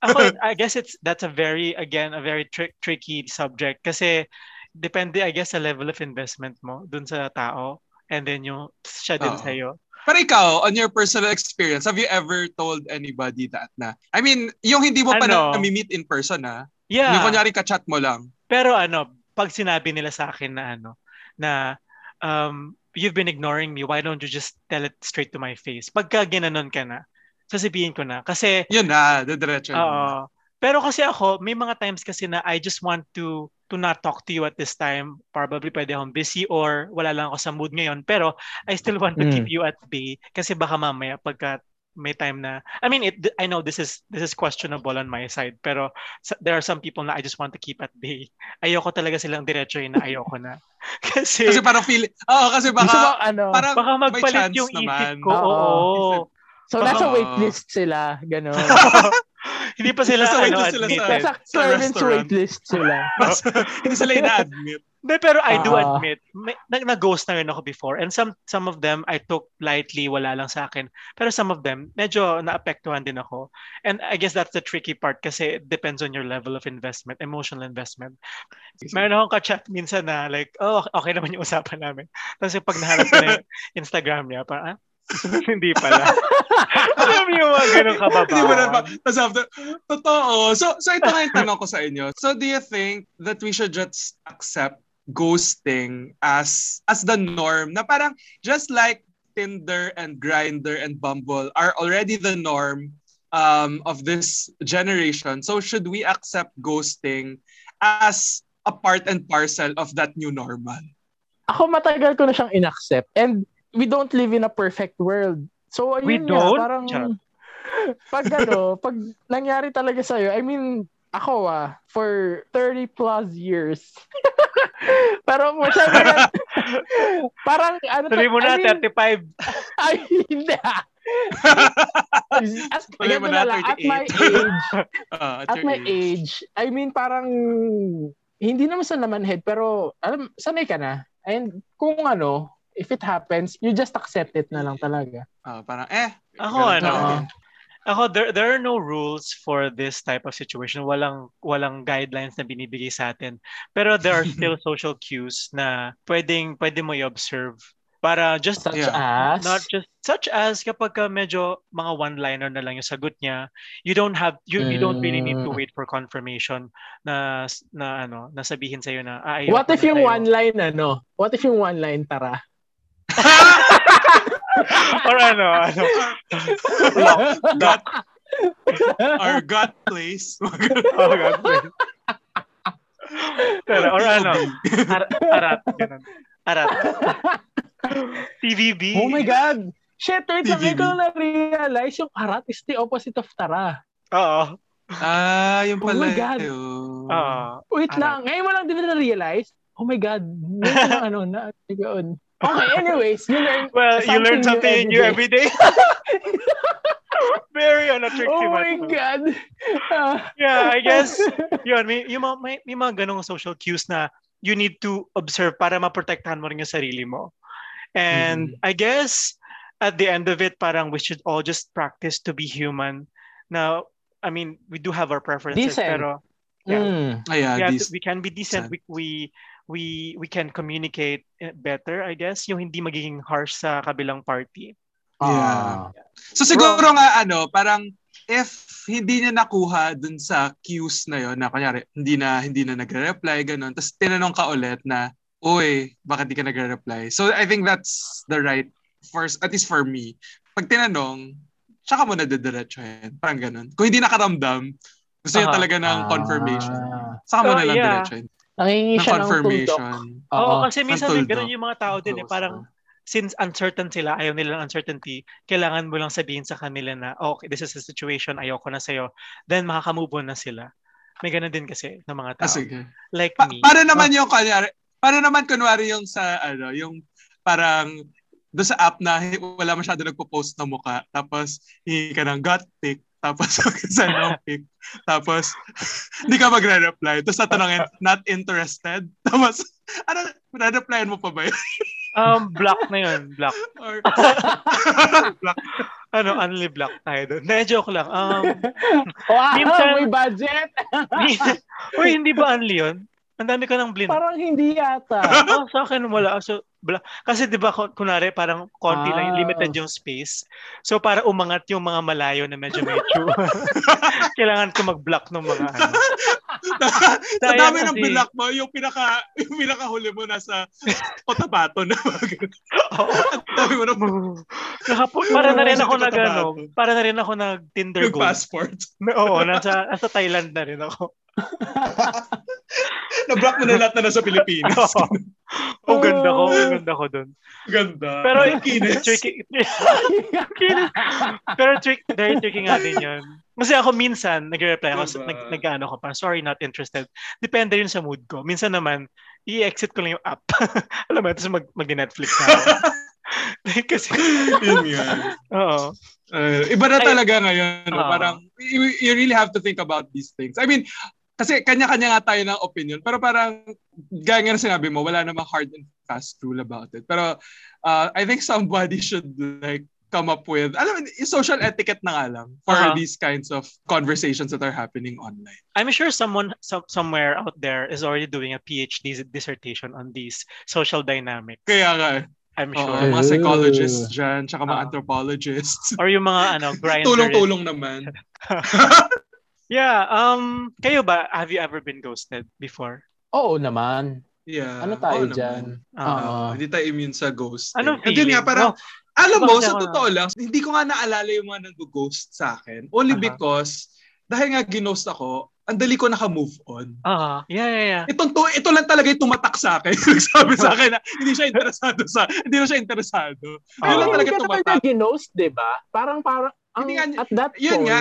ako, I guess it's that's a very again a very trick tricky subject kasi depende I guess sa level of investment mo dun sa tao and then yung siya din sa iyo. Pero ikaw, on your personal experience, have you ever told anybody that na? I mean, yung hindi mo pa ano, na-meet in person ha? Yeah. Yung kunyari ka-chat mo lang. Pero ano, pag sinabi nila sa akin na ano, na um, you've been ignoring me, why don't you just tell it straight to my face? Pagka ginanon ka na, sasabihin ko na. Kasi... Yun na, diretso. Oo. Pero kasi ako, may mga times kasi na I just want to to not talk to you at this time. Probably pwede akong busy or wala lang ako sa mood ngayon. Pero I still want to mm. keep you at bay kasi baka mamaya pagka may time na I mean it I know this is this is questionable on my side pero there are some people na I just want to keep at bay. Ayoko talaga silang diretso na ayoko na. [LAUGHS] kasi kasi parang feel oh kasi baka mo, ano, parang baka magpalit yung naman. isip ko. Oo. oo. So nasa waitlist sila, ganun. [LAUGHS] hindi pa sila Nasa ano, sila admitted. Sa, sa clearance waitlist sila. [LAUGHS] hindi sila ina-admit. De, pero I do uh, admit, may, na-ghost na rin ako before. And some some of them, I took lightly, wala lang sa akin. Pero some of them, medyo naapektuhan din ako. And I guess that's the tricky part kasi it depends on your level of investment, emotional investment. Meron akong ka-chat minsan na like, oh, okay naman yung usapan namin. Tapos pag nahanap ko na yung [LAUGHS] Instagram niya, parang, ah, [LAUGHS] Hindi pala. Alam niyo mga ganun kababa. Hindi mo na ba? Tapos after, totoo. So, so ito nga yung tanong ko sa inyo. So, do you think that we should just accept ghosting as as the norm? Na parang, just like Tinder and Grinder and Bumble are already the norm um, of this generation. So, should we accept ghosting as a part and parcel of that new normal? Ako matagal ko na siyang inaccept. And we don't live in a perfect world. So, ayun we nga, don't? parang, [LAUGHS] pag ano, pag nangyari talaga sa'yo, I mean, ako ah, for 30 plus years. Pero mo siya parang ano Sabi mo na, I mean, 35. [LAUGHS] Ay, hindi ah. at, mo na, lang, at my age, uh, [LAUGHS] at, at my age. age, I mean parang hindi naman sa naman head pero alam sanay ka na. And kung ano, if it happens, you just accept it na lang talaga. Uh, parang, eh. Ako, ano, uh, ako, there, there are no rules for this type of situation. Walang, walang guidelines na binibigay sa atin. Pero there are still [LAUGHS] social cues na pwedeng, pwede mo i-observe para just such yeah. as not just such as kapag ka medyo mga one liner na lang yung sagot niya you don't have you mm. you don't really need to mm. wait for confirmation na na ano nasabihin sa iyo na ah, what if yung tayo. one line ano what if yung one line tara [LAUGHS] or ano, ano. gut. Our gut place. [LAUGHS] Our gut place. Pero, or ano, ar- arat. Ganun. Arat. TVB. Oh my God. Shit, wait lang. Ikaw na-realize yung arat is the opposite of tara. Oo. Ah, yung pala. Oh my God. Uh, wait arat. lang. Ngayon mo lang din na-realize. Oh my God. Ngayon lang ano na. Yun. Okay, anyways, you learn [LAUGHS] Well, you learn something new every day. [LAUGHS] Very ano, trick Oh my Matt. God! Ah. Yeah, I guess, [LAUGHS] yun, may, yung mga, may, may mga ganong social cues na you need to observe para maprotektahan mo rin yung sarili mo. And I guess, at the end of it, parang we should all just practice to be human. Now, I mean, we do have our preferences, Decent. pero Yeah. Mm. Ayan, yeah, this, we can be decent. We, we we we can communicate eh, better, I guess. Yung hindi magiging harsh sa kabilang party. Yeah. Ah. So siguro nga ano, parang if hindi niya nakuha dun sa cues na yon na kunyari hindi na hindi na nagre-reply ganun, tapos tinanong ka ulit na, "Uy, bakit di ka nagre-reply?" So I think that's the right first at least for me. Pag tinanong, tsaka mo na didiretsuhin. Parang ganun. Kung hindi nakaramdam, gusto niya Aha. talaga ng confirmation. Ah. Saka mo So, na lang yeah. diretsuhin. Nangingi Ng siya ng confirmation. tuldok. Oo, Oo. kasi minsan Tuldok. ganun yung mga tao din eh. Parang since uncertain sila, ayaw nila ng uncertainty, kailangan mo lang sabihin sa kanila na, oh, okay, this is the situation, ayoko na sa'yo. Then makaka-move on na sila. May ganun din kasi ng mga Ah, tao. sige. Like Pa- me. para naman yung kunyari, para naman kunwari yung sa ano, yung parang do sa app na hi- wala masyado nagpo-post na muka, tapos hihingi ka ng gut pic, tapos send ng pic, tapos [LAUGHS] hindi ka magre-reply, tapos tatanungin, not interested, [LAUGHS] tapos ano, re-replyan mo pa ba yun? [LAUGHS] Um, block na yun. Block. Or, Black. Ano, only block tayo doon. Na, joke lang. Um, Wow, Minsan- may budget! Uy, hindi ba only yun? Ang dami ko ng blin. Parang hindi yata. oh, sa akin wala. So, bla- kasi 'di ba kun- kunwari parang konti lang Ah. limited yung space. So para umangat yung mga malayo na medyo medyo [LAUGHS] [LAUGHS] kailangan ko mag-block ng mga ano. [LAUGHS] sa dami ng binak mo, yung pinaka yung pinakahuli mo nasa Cotabato na Oo. dami mo na Nakapo, para na rin ako nag ano, para na rin ako nag Tinder yung gold. passport. Oo, nasa nasa Thailand na rin ako. [LAUGHS] Na-block mo na lahat na nasa Pilipinas. [LAUGHS] Ang ganda ko, ang ganda ko doon. Ganda. Pero Kinis. [LAUGHS] tricky. Kinis. Pero trick, very tricky nga din yun. Kasi ako minsan, nag-reply ako, Diba? nag, nag-ano ko pa, sorry, not interested. Depende yun sa mood ko. Minsan naman, i-exit ko lang yung app. Alam mo, tapos mag, mag-Netflix na ako. Kasi, Yun nga. oo. Uh, iba na talaga ngayon. no? Parang, you, you really have to think about these things. I mean, kasi kanya-kanya nga tayo ng opinion. Pero parang, gaya nga na sinabi mo, wala namang hard and fast rule about it. Pero, uh, I think somebody [LAUGHS] should like come up with, alam mo, yung social etiquette na nga lang for Uh-huh. these kinds of conversations that are happening online. I'm sure someone so, somewhere out there is already doing a PhD dissertation on these social dynamics. Kaya nga, eh. I'm sure. mga psychologists dyan, tsaka mga Oo. anthropologists. Or yung mga ano, [LAUGHS] grinder. Tulong-tulong naman. [LAUGHS] Yeah, um, kayo ba, have you ever been ghosted before? Oo naman. Yeah. Ano tayo oo dyan? naman. Ah, Oo. hindi tayo immune sa ghost. Anong And yun feeling? nga, parang, No. alam mo, sa totoo lang, hindi ko nga naalala yung mga nag-ghost sa akin. Only Aha. because, dahil nga ginost ako, ang dali ko naka-move on. Ah, yeah, yeah, yeah. Itong to, ito lang talaga yung tumatak sa akin. [LAUGHS] Nagsabi sa akin na hindi siya interesado sa, hindi na siya interesado. Yun Ah. lang talaga Hindi ka tumatak. niya ginost, di ba? Parang, parang, ang, Hindi nga at that Yun point, nga.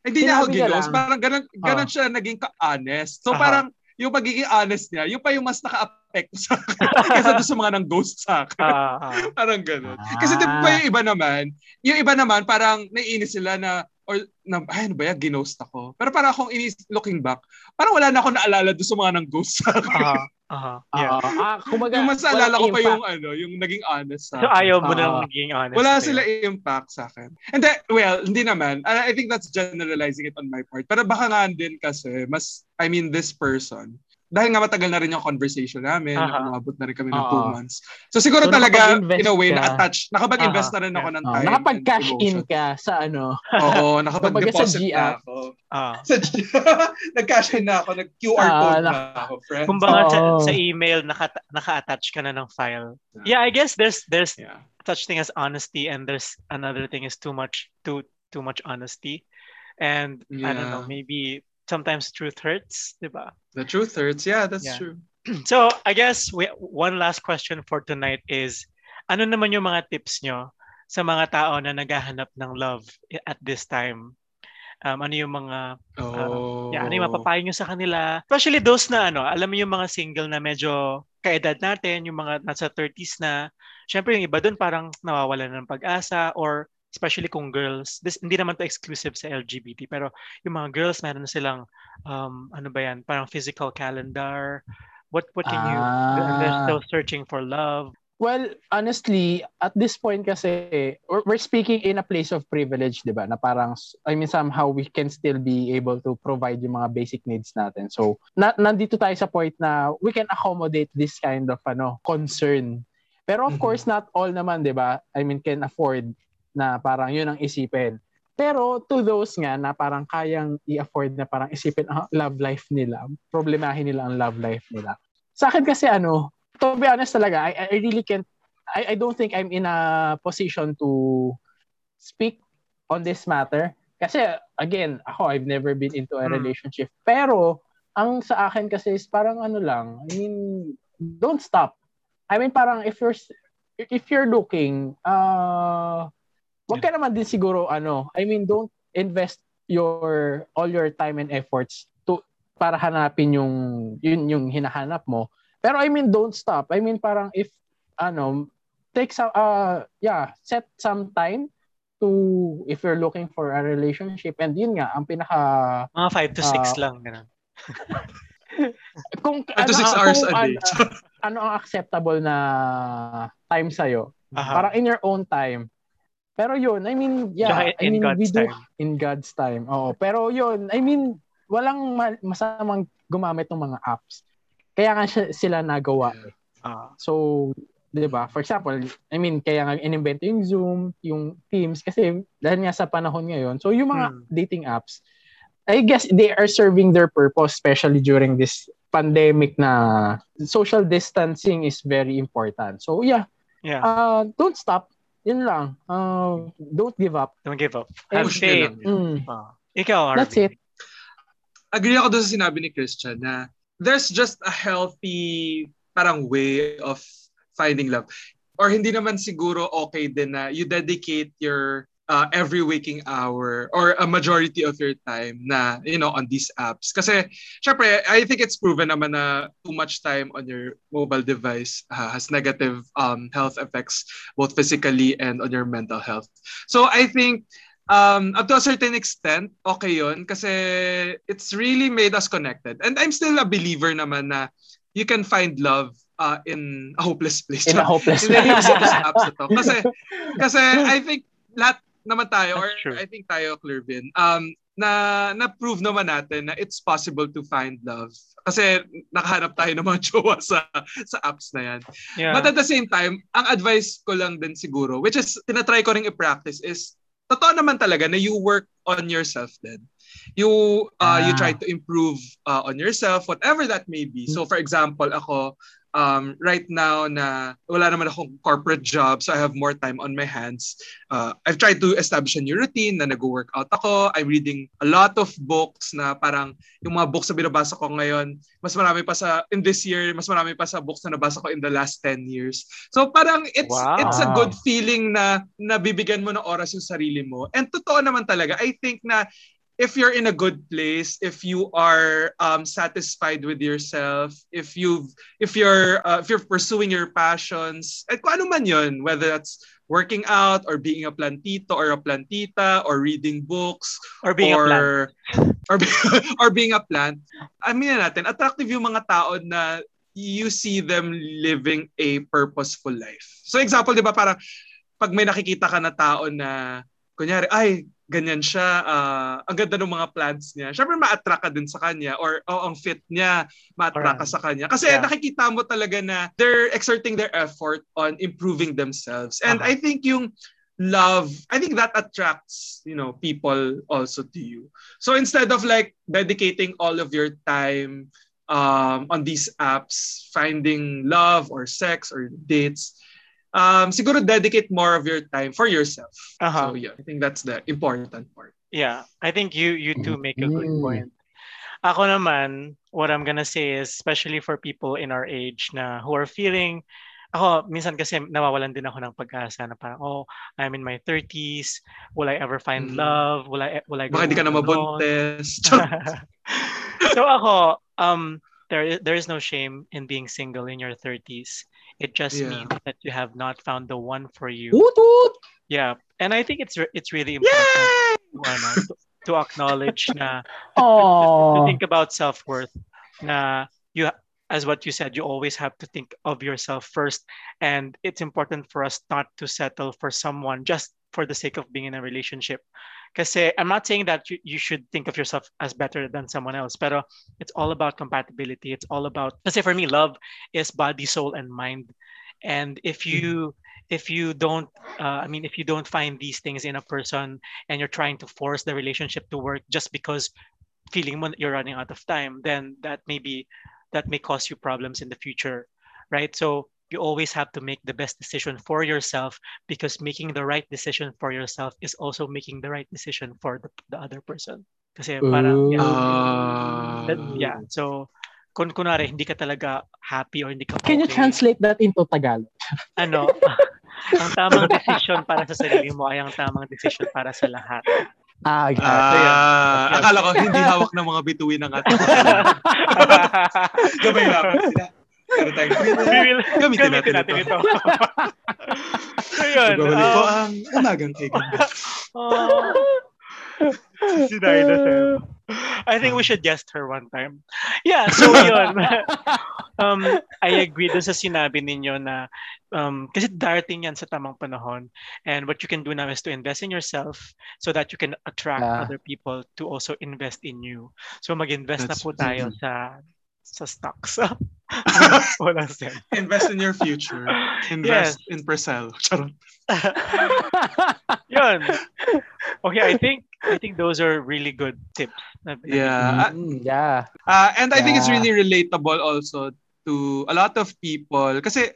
Hindi niya ako Sinabi niya ginost. lang. Parang ganun, ganun Ah. siya naging ka-honest. So Aha. parang, yung pagiging honest niya, yung pa yung mas naka-affect sa akin [LAUGHS] kaysa doon sa mga nang ghost sa akin. Ah. [LAUGHS] Parang ganun. Kasi di ba yung iba naman, yung iba naman parang naiinis sila na or na, ay, ano ba yan, ginost ako. Pero parang akong inis, looking back, parang wala na ako naalala doon sa mga nang ghost sa akin. Aha, aha. Yeah. Ah, ah, kumaga, yung mas naalala ko walang pa yung impact. ano, yung naging honest sa So [LAUGHS] akin. ayaw mo Ah. nang maging honest. Wala sila impact sa akin. And then, well, hindi naman. I I think that's generalizing it on my part. Pero baka nga din kasi, mas, I mean, this person, dahil nga matagal na rin yung conversation namin, Aha. umabot na rin kami ng Oo. two months. So siguro So, talaga, in a way, ka. na-attach, nakapag-invest Aha. na rin ako ng time. nakapag-cash and in ka sa ano. Oo, [LAUGHS] sa nakapag-deposit na ako. Ah. Sa G [LAUGHS] Nag-cash in na ako, nag-QR Ah, code na- na ako, friend. Kumbaga sa, Oo. sa email naka, naka-attach ka na ng file. Yeah, I guess there's there's Yeah. such thing as honesty and there's another thing is too much too too much honesty. And I don't know, Yeah. maybe sometimes truth hurts, 'di ba? The truth hurts. Yeah, that's Yeah. true. [CLEARS THROAT] So, I guess we, one last question for tonight is ano naman yung mga tips nyo sa mga tao na naghahanap ng love at this time? Um, ano yung mga Oh. Yeah, ano yung mapapayo nyo sa kanila? Especially those na ano, alam mo yung mga single na medyo kaedad natin, yung mga nasa 30s na, syempre yung iba dun parang nawawalan ng pag-asa or especially kung girls, this hindi naman to exclusive sa LGBT, pero yung mga girls meron silang um ano ba yan, parang physical calendar. What what can you and they're Ah. still searching for love. Well, honestly, at this point kasi, we're, speaking in a place of privilege, di ba? Na parang, I mean, somehow we can still be able to provide yung mga basic needs natin. So, na, nandito tayo sa point na we can accommodate this kind of ano concern. Pero of Mhm. course, not all naman, di ba? I mean, can afford na parang yun ang isipin. Pero to those nga na parang kayang i-afford na parang isipin ang love life nila, problemahin nila ang love life nila. Sa akin kasi ano, to be honest talaga, I, I really can't, I, I don't think I'm in a position to speak on this matter. Kasi again, ako, I've never been into a Hmm. relationship. Pero, ang sa akin kasi is parang ano lang, I mean, don't stop. I mean, parang if you're, if you're looking, uh, wag ka naman din siguro, ano, I mean, don't invest your, all your time and efforts to, para hanapin yung, yun yung hinahanap mo. Pero I mean, don't stop. I mean, parang if, ano, take some, uh, yeah, set some time to, if you're looking for a relationship. And yun nga, ang pinaka, Mga 5 to 6 Ah. lang ganun. [LAUGHS] kung, Five to six hours kung a day. ano, ano ang acceptable na time sa'yo. Aha. Parang in your own time. Pero yun, I mean, yeah, I mean, God's we do time. in God's time. Oo, pero yun, I mean, walang ma- masamang gumamit ng mga apps. Kaya nga siya- sila nagawa. Ah. So, 'di ba? For example, I mean, kaya nga inimbento yung Zoom, yung Teams kasi dahil nga sa panahon ngayon. So, yung mga Hmm. dating apps, I guess they are serving their purpose especially during this pandemic na social distancing is very important. So, yeah, Yeah. uh, don't stop. Yun lang. Uh, don't give up. Don't give up. Have Push faith. Mm, Ah. Ikaw, Harvey. that's it. agree ako doon sa sinabi ni Christian na there's just a healthy parang way of finding love. Or hindi naman siguro okay din na you dedicate your uh, every waking hour or a majority of your time na, you know, on these apps. Kasi, syempre, I think it's proven naman na too much time on your mobile device uh, has negative um, health effects both physically and on your mental health. So I think um, up to a certain extent, okay yun kasi it's really made us connected. And I'm still a believer naman na you can find love uh, in a hopeless place. In a hopeless Hindi yung sa sa apps na to. Kasi, kasi I think lahat naman tayo, or. I think tayo, Clervin, um, na na-prove naman natin na it's possible to find love. Kasi nakahanap tayo ng mga [LAUGHS] jowa sa sa apps na yan. Yeah. But at the same time, ang advice ko lang din siguro, which is tinatry ko ring i-practice is, totoo naman talaga na you work on yourself then. You uh, you Ah. try to improve uh, on yourself, whatever that may be. So for example, ako, um, right now na wala naman akong corporate job, so I have more time on my hands. Uh, I've tried to establish a new routine na nag-workout ako. I'm reading a lot of books na parang yung mga books na binabasa ko ngayon, mas marami pa sa, in this year, mas marami pa sa books na nabasa ko in the last 10 years. So parang it's Wow. it's a good feeling na nabibigyan mo ng oras yung sarili mo. And totoo naman talaga, I think na if you're in a good place, if you are um, satisfied with yourself, if you've if you're uh, if you're pursuing your passions, at kung ano man yun, whether that's working out or being a plantito or a plantita or reading books Or being a plant. or [LAUGHS] or, be- [LAUGHS] or being a plant. Aminin natin, attractive yung mga tao na you see them living a purposeful life. So example, di ba, parang pag may nakikita ka na tao na, kunyari, ay, ganyan siya, ah, ang ganda ng mga plants niya. Syempre, ma-attract ka din sa kanya or oh, ang fit niya, ma-attract ka sa kanya. Kasi Yeah. nakikita mo talaga na they're exerting their effort on improving themselves. And Uh-huh. I think yung love, I think that attracts, you know, people also to you. So instead of like dedicating all of your time um, on these apps, finding love or sex or dates, um, siguro dedicate more of your time for yourself. Uh-huh. So yeah, I think that's the important part. Yeah, I think you you two make a good point. Ako naman, what I'm gonna say is, especially for people in our age na who are feeling, ako, minsan kasi nawawalan din ako ng pag-asa na parang, oh, I'm in my 30s, will I ever find Mm. love? Will I, will I go Baka di ka na mabuntes. [LAUGHS] so ako, um, there is, there is no shame in being single in your 30s. It just Yeah. means that you have not found the one for you. Woot woot! Yeah. And I think it's it's really important to, ano, to, to acknowledge na [LAUGHS] to Oh. think about self-worth na you as what you said you always have to think of yourself first and it's important for us not to settle for someone just for the sake of being in a relationship kasi I'm not saying that you, you should think of yourself as better than someone else pero it's all about compatibility. It's all about kasi for me love is body soul and mind. And if you if you don't uh, i mean if you don't find these things in a person and you're trying to force the relationship to work just because feeling when you're running out of time then that may be that may cause you problems in the future right? So you always have to make the best decision for yourself because making the right decision for yourself is also making the right decision for the, the other person kasi parang yeah, Ah. that- yeah so kung kunwari hindi ka talaga happy or hindi ka Can you okay, translate that into Tagalog? [LAUGHS] ano, [LAUGHS] ang tamang decision para sa sarili mo ay ang tamang decision para sa lahat. Ah, got it. Ah, akala ko hindi hawak ng mga bituin ng ating [LAUGHS] Gabay lang Para tayo. Gamitin gamitin natin natin ito. ito. so yun. Babalik ko um, ang umagang kay ganda. oh, si Dinah Seb. I think we should guest her one time. Yeah, so [LAUGHS] yun. [LAUGHS] um, I agree dun sa sinabi ninyo na um, kasi darating yan sa tamang panahon. And what you can do now is to invest in yourself so that you can attract Yeah. other people to also invest in you. So mag-invest na That's- po tayo sa sa stocks. [LAUGHS] [LAUGHS] Walang sense. Invest in your future. [LAUGHS] Invest in Presel. Charot. Yun. Okay, I think I think those are really good tips. Yeah. Mm, yeah. Uh, and I think it's Yeah. really relatable also to a lot of people. Kasi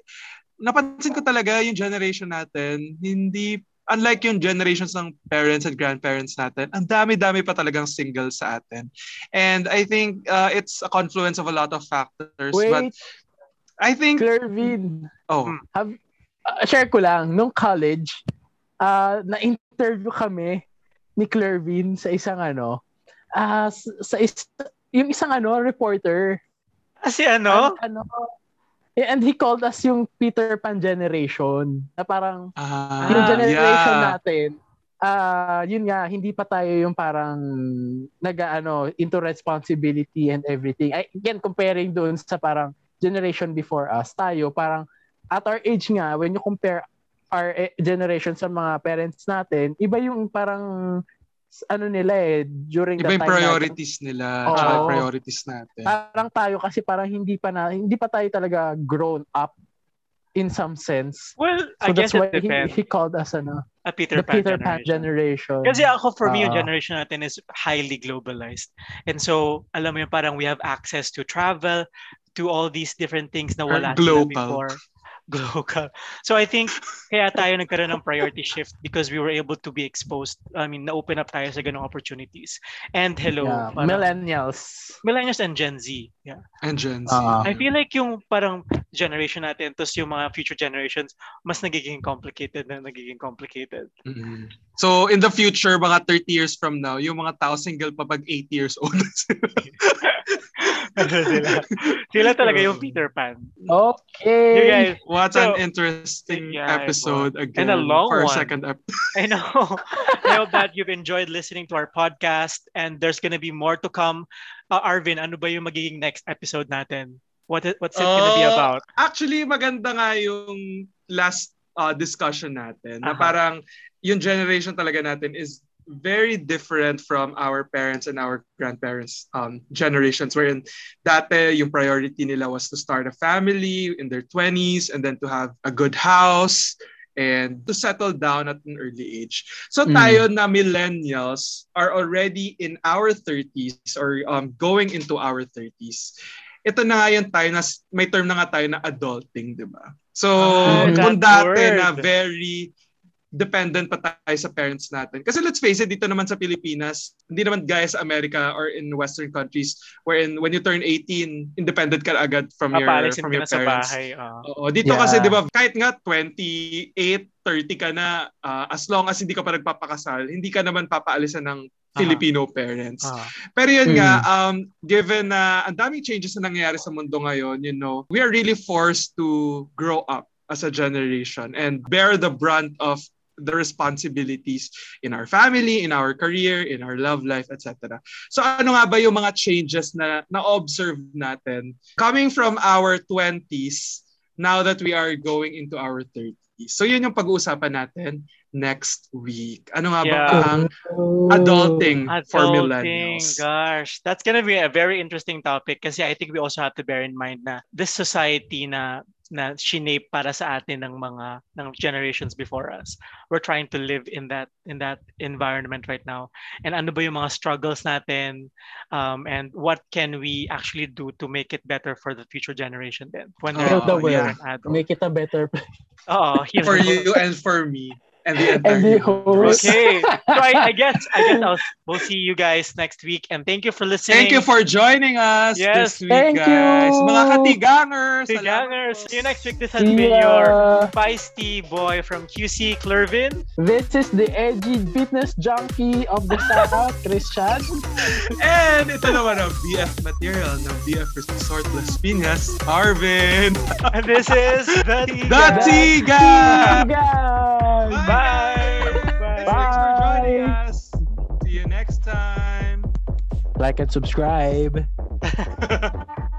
napansin ko talaga yung generation natin, hindi, unlike yung generations ng parents and grandparents natin, ang dami-dami pa talagang single sa atin. And I think uh, it's a confluence of a lot of factors. But Wait, I think, Clervin. oh. Have, uh, share ko lang, nung college, uh, na-interview kami ni Clervin sa isang ano, ah sa, is, yung isang ano, reporter. Kasi ano? And, ano, and he called us yung Peter Pan generation. Na parang, ah, yung generation yeah. natin, ah yun nga, hindi pa tayo yung parang nag ano, into responsibility and everything. I, again, comparing doon sa parang generation before us, tayo parang at our age nga, when you compare our eh, generation sa mga parents natin, iba yung parang ano nila eh, during Iba the time natin. priorities nila, Oo. tsaka priorities natin. Parang tayo kasi parang hindi pa na hindi pa tayo talaga grown up in some sense. Well, I So guess that's why it he, depends. he called us ano, A Peter the Pan Peter Pan generation. generation. Kasi ako, for me, yung generation natin is highly globalized. And so, alam mo yun, parang we have access to travel, to all these different things na wala sila global. before. Global. So I think kaya tayo nagkaroon ng priority shift because we were able to be exposed. I mean, na-open up tayo sa ganong opportunities. And hello, Yeah, parang- millennials. millennials and Gen Z. Yeah. And Gen Z. Ah. I feel like yung parang generation natin, tapos yung mga future generations, mas nagiging complicated na nagiging complicated. Mm. So, in the future, mga 30 years from now, yung mga tao single pa pag 80 years old. Sila? [LAUGHS] Sila talaga yung Peter Pan. Okay. You guys, What So, an interesting yeah, episode again And a long for our one. second episode. [LAUGHS] I know. I hope that you've enjoyed listening to our podcast and there's gonna be more to come. Uh, Arvin, ano ba yung magiging next episode natin? What it- what's it gonna be Oh, about? Actually, maganda nga yung last uh, discussion natin na Aha. parang yung generation talaga natin is very different from our parents and our grandparents um, generations wherein dati yung priority nila was to start a family in their 20s and then to have a good house and to settle down at an early age. So Mm. tayo na millennials are already in our 30s or um, going into our 30s. Ito na nga yun tayo na may term na nga tayo na adulting, 'di ba? So Ah, kung dati na word. very dependent pa tayo sa parents natin. Kasi let's face it, dito naman sa Pilipinas, hindi naman gaya sa America or in Western countries wherein when you turn 18, independent ka agad from your Papalisin from your na sa parents. bahay. ah. Oo, dito Yeah. kasi 'di ba kahit nga 28, 30 ka na ah, as long as hindi ka pa nagpapakasal, hindi ka naman papaalisan ng Filipino parents. Ah. Pero yun Mm. nga, um, given na ang daming changes na nangyayari sa mundo ngayon, you know, we are really forced to grow up as a generation and bear the brunt of the responsibilities in our family, in our career, in our love life, etc. So ano nga ba yung mga changes na na-observe natin coming from our 20s now that we are going into our 30s? So yun yung pag-uusapan natin next week. Ano nga ba Yeah. ang adulting, for Adulting, millennials? gosh. That's gonna be a very interesting topic kasi I think we also have to bear in mind na this society na na shinape para sa atin ng mga ng generations before us. We're trying to live in that in that environment right now. And ano ba yung mga struggles natin um, and what can we actually do to make it better for the future generation then when they're Oh, the world. Make it a better place. [LAUGHS] Oo, For you and for me. And the entire And the universe. host. Okay. So I, I guess I guess [LAUGHS] I'll, we'll see you guys next week and thank you for listening. Thank you for joining us Yes, this week, thank guys. you. Mga katigangers. Hey, salamat gangers. See you next week. This has See been ya. your feisty boy from QC Clervin. This is the edgy fitness junkie of the South, [LAUGHS] Christian. And ito naman ang BF material ng BF Resort Las Piñas, Arvin. And this is the The Tiga! Guys! Bye. Bye. Bye. Thanks for joining us. See you next time. Like and subscribe. [LAUGHS]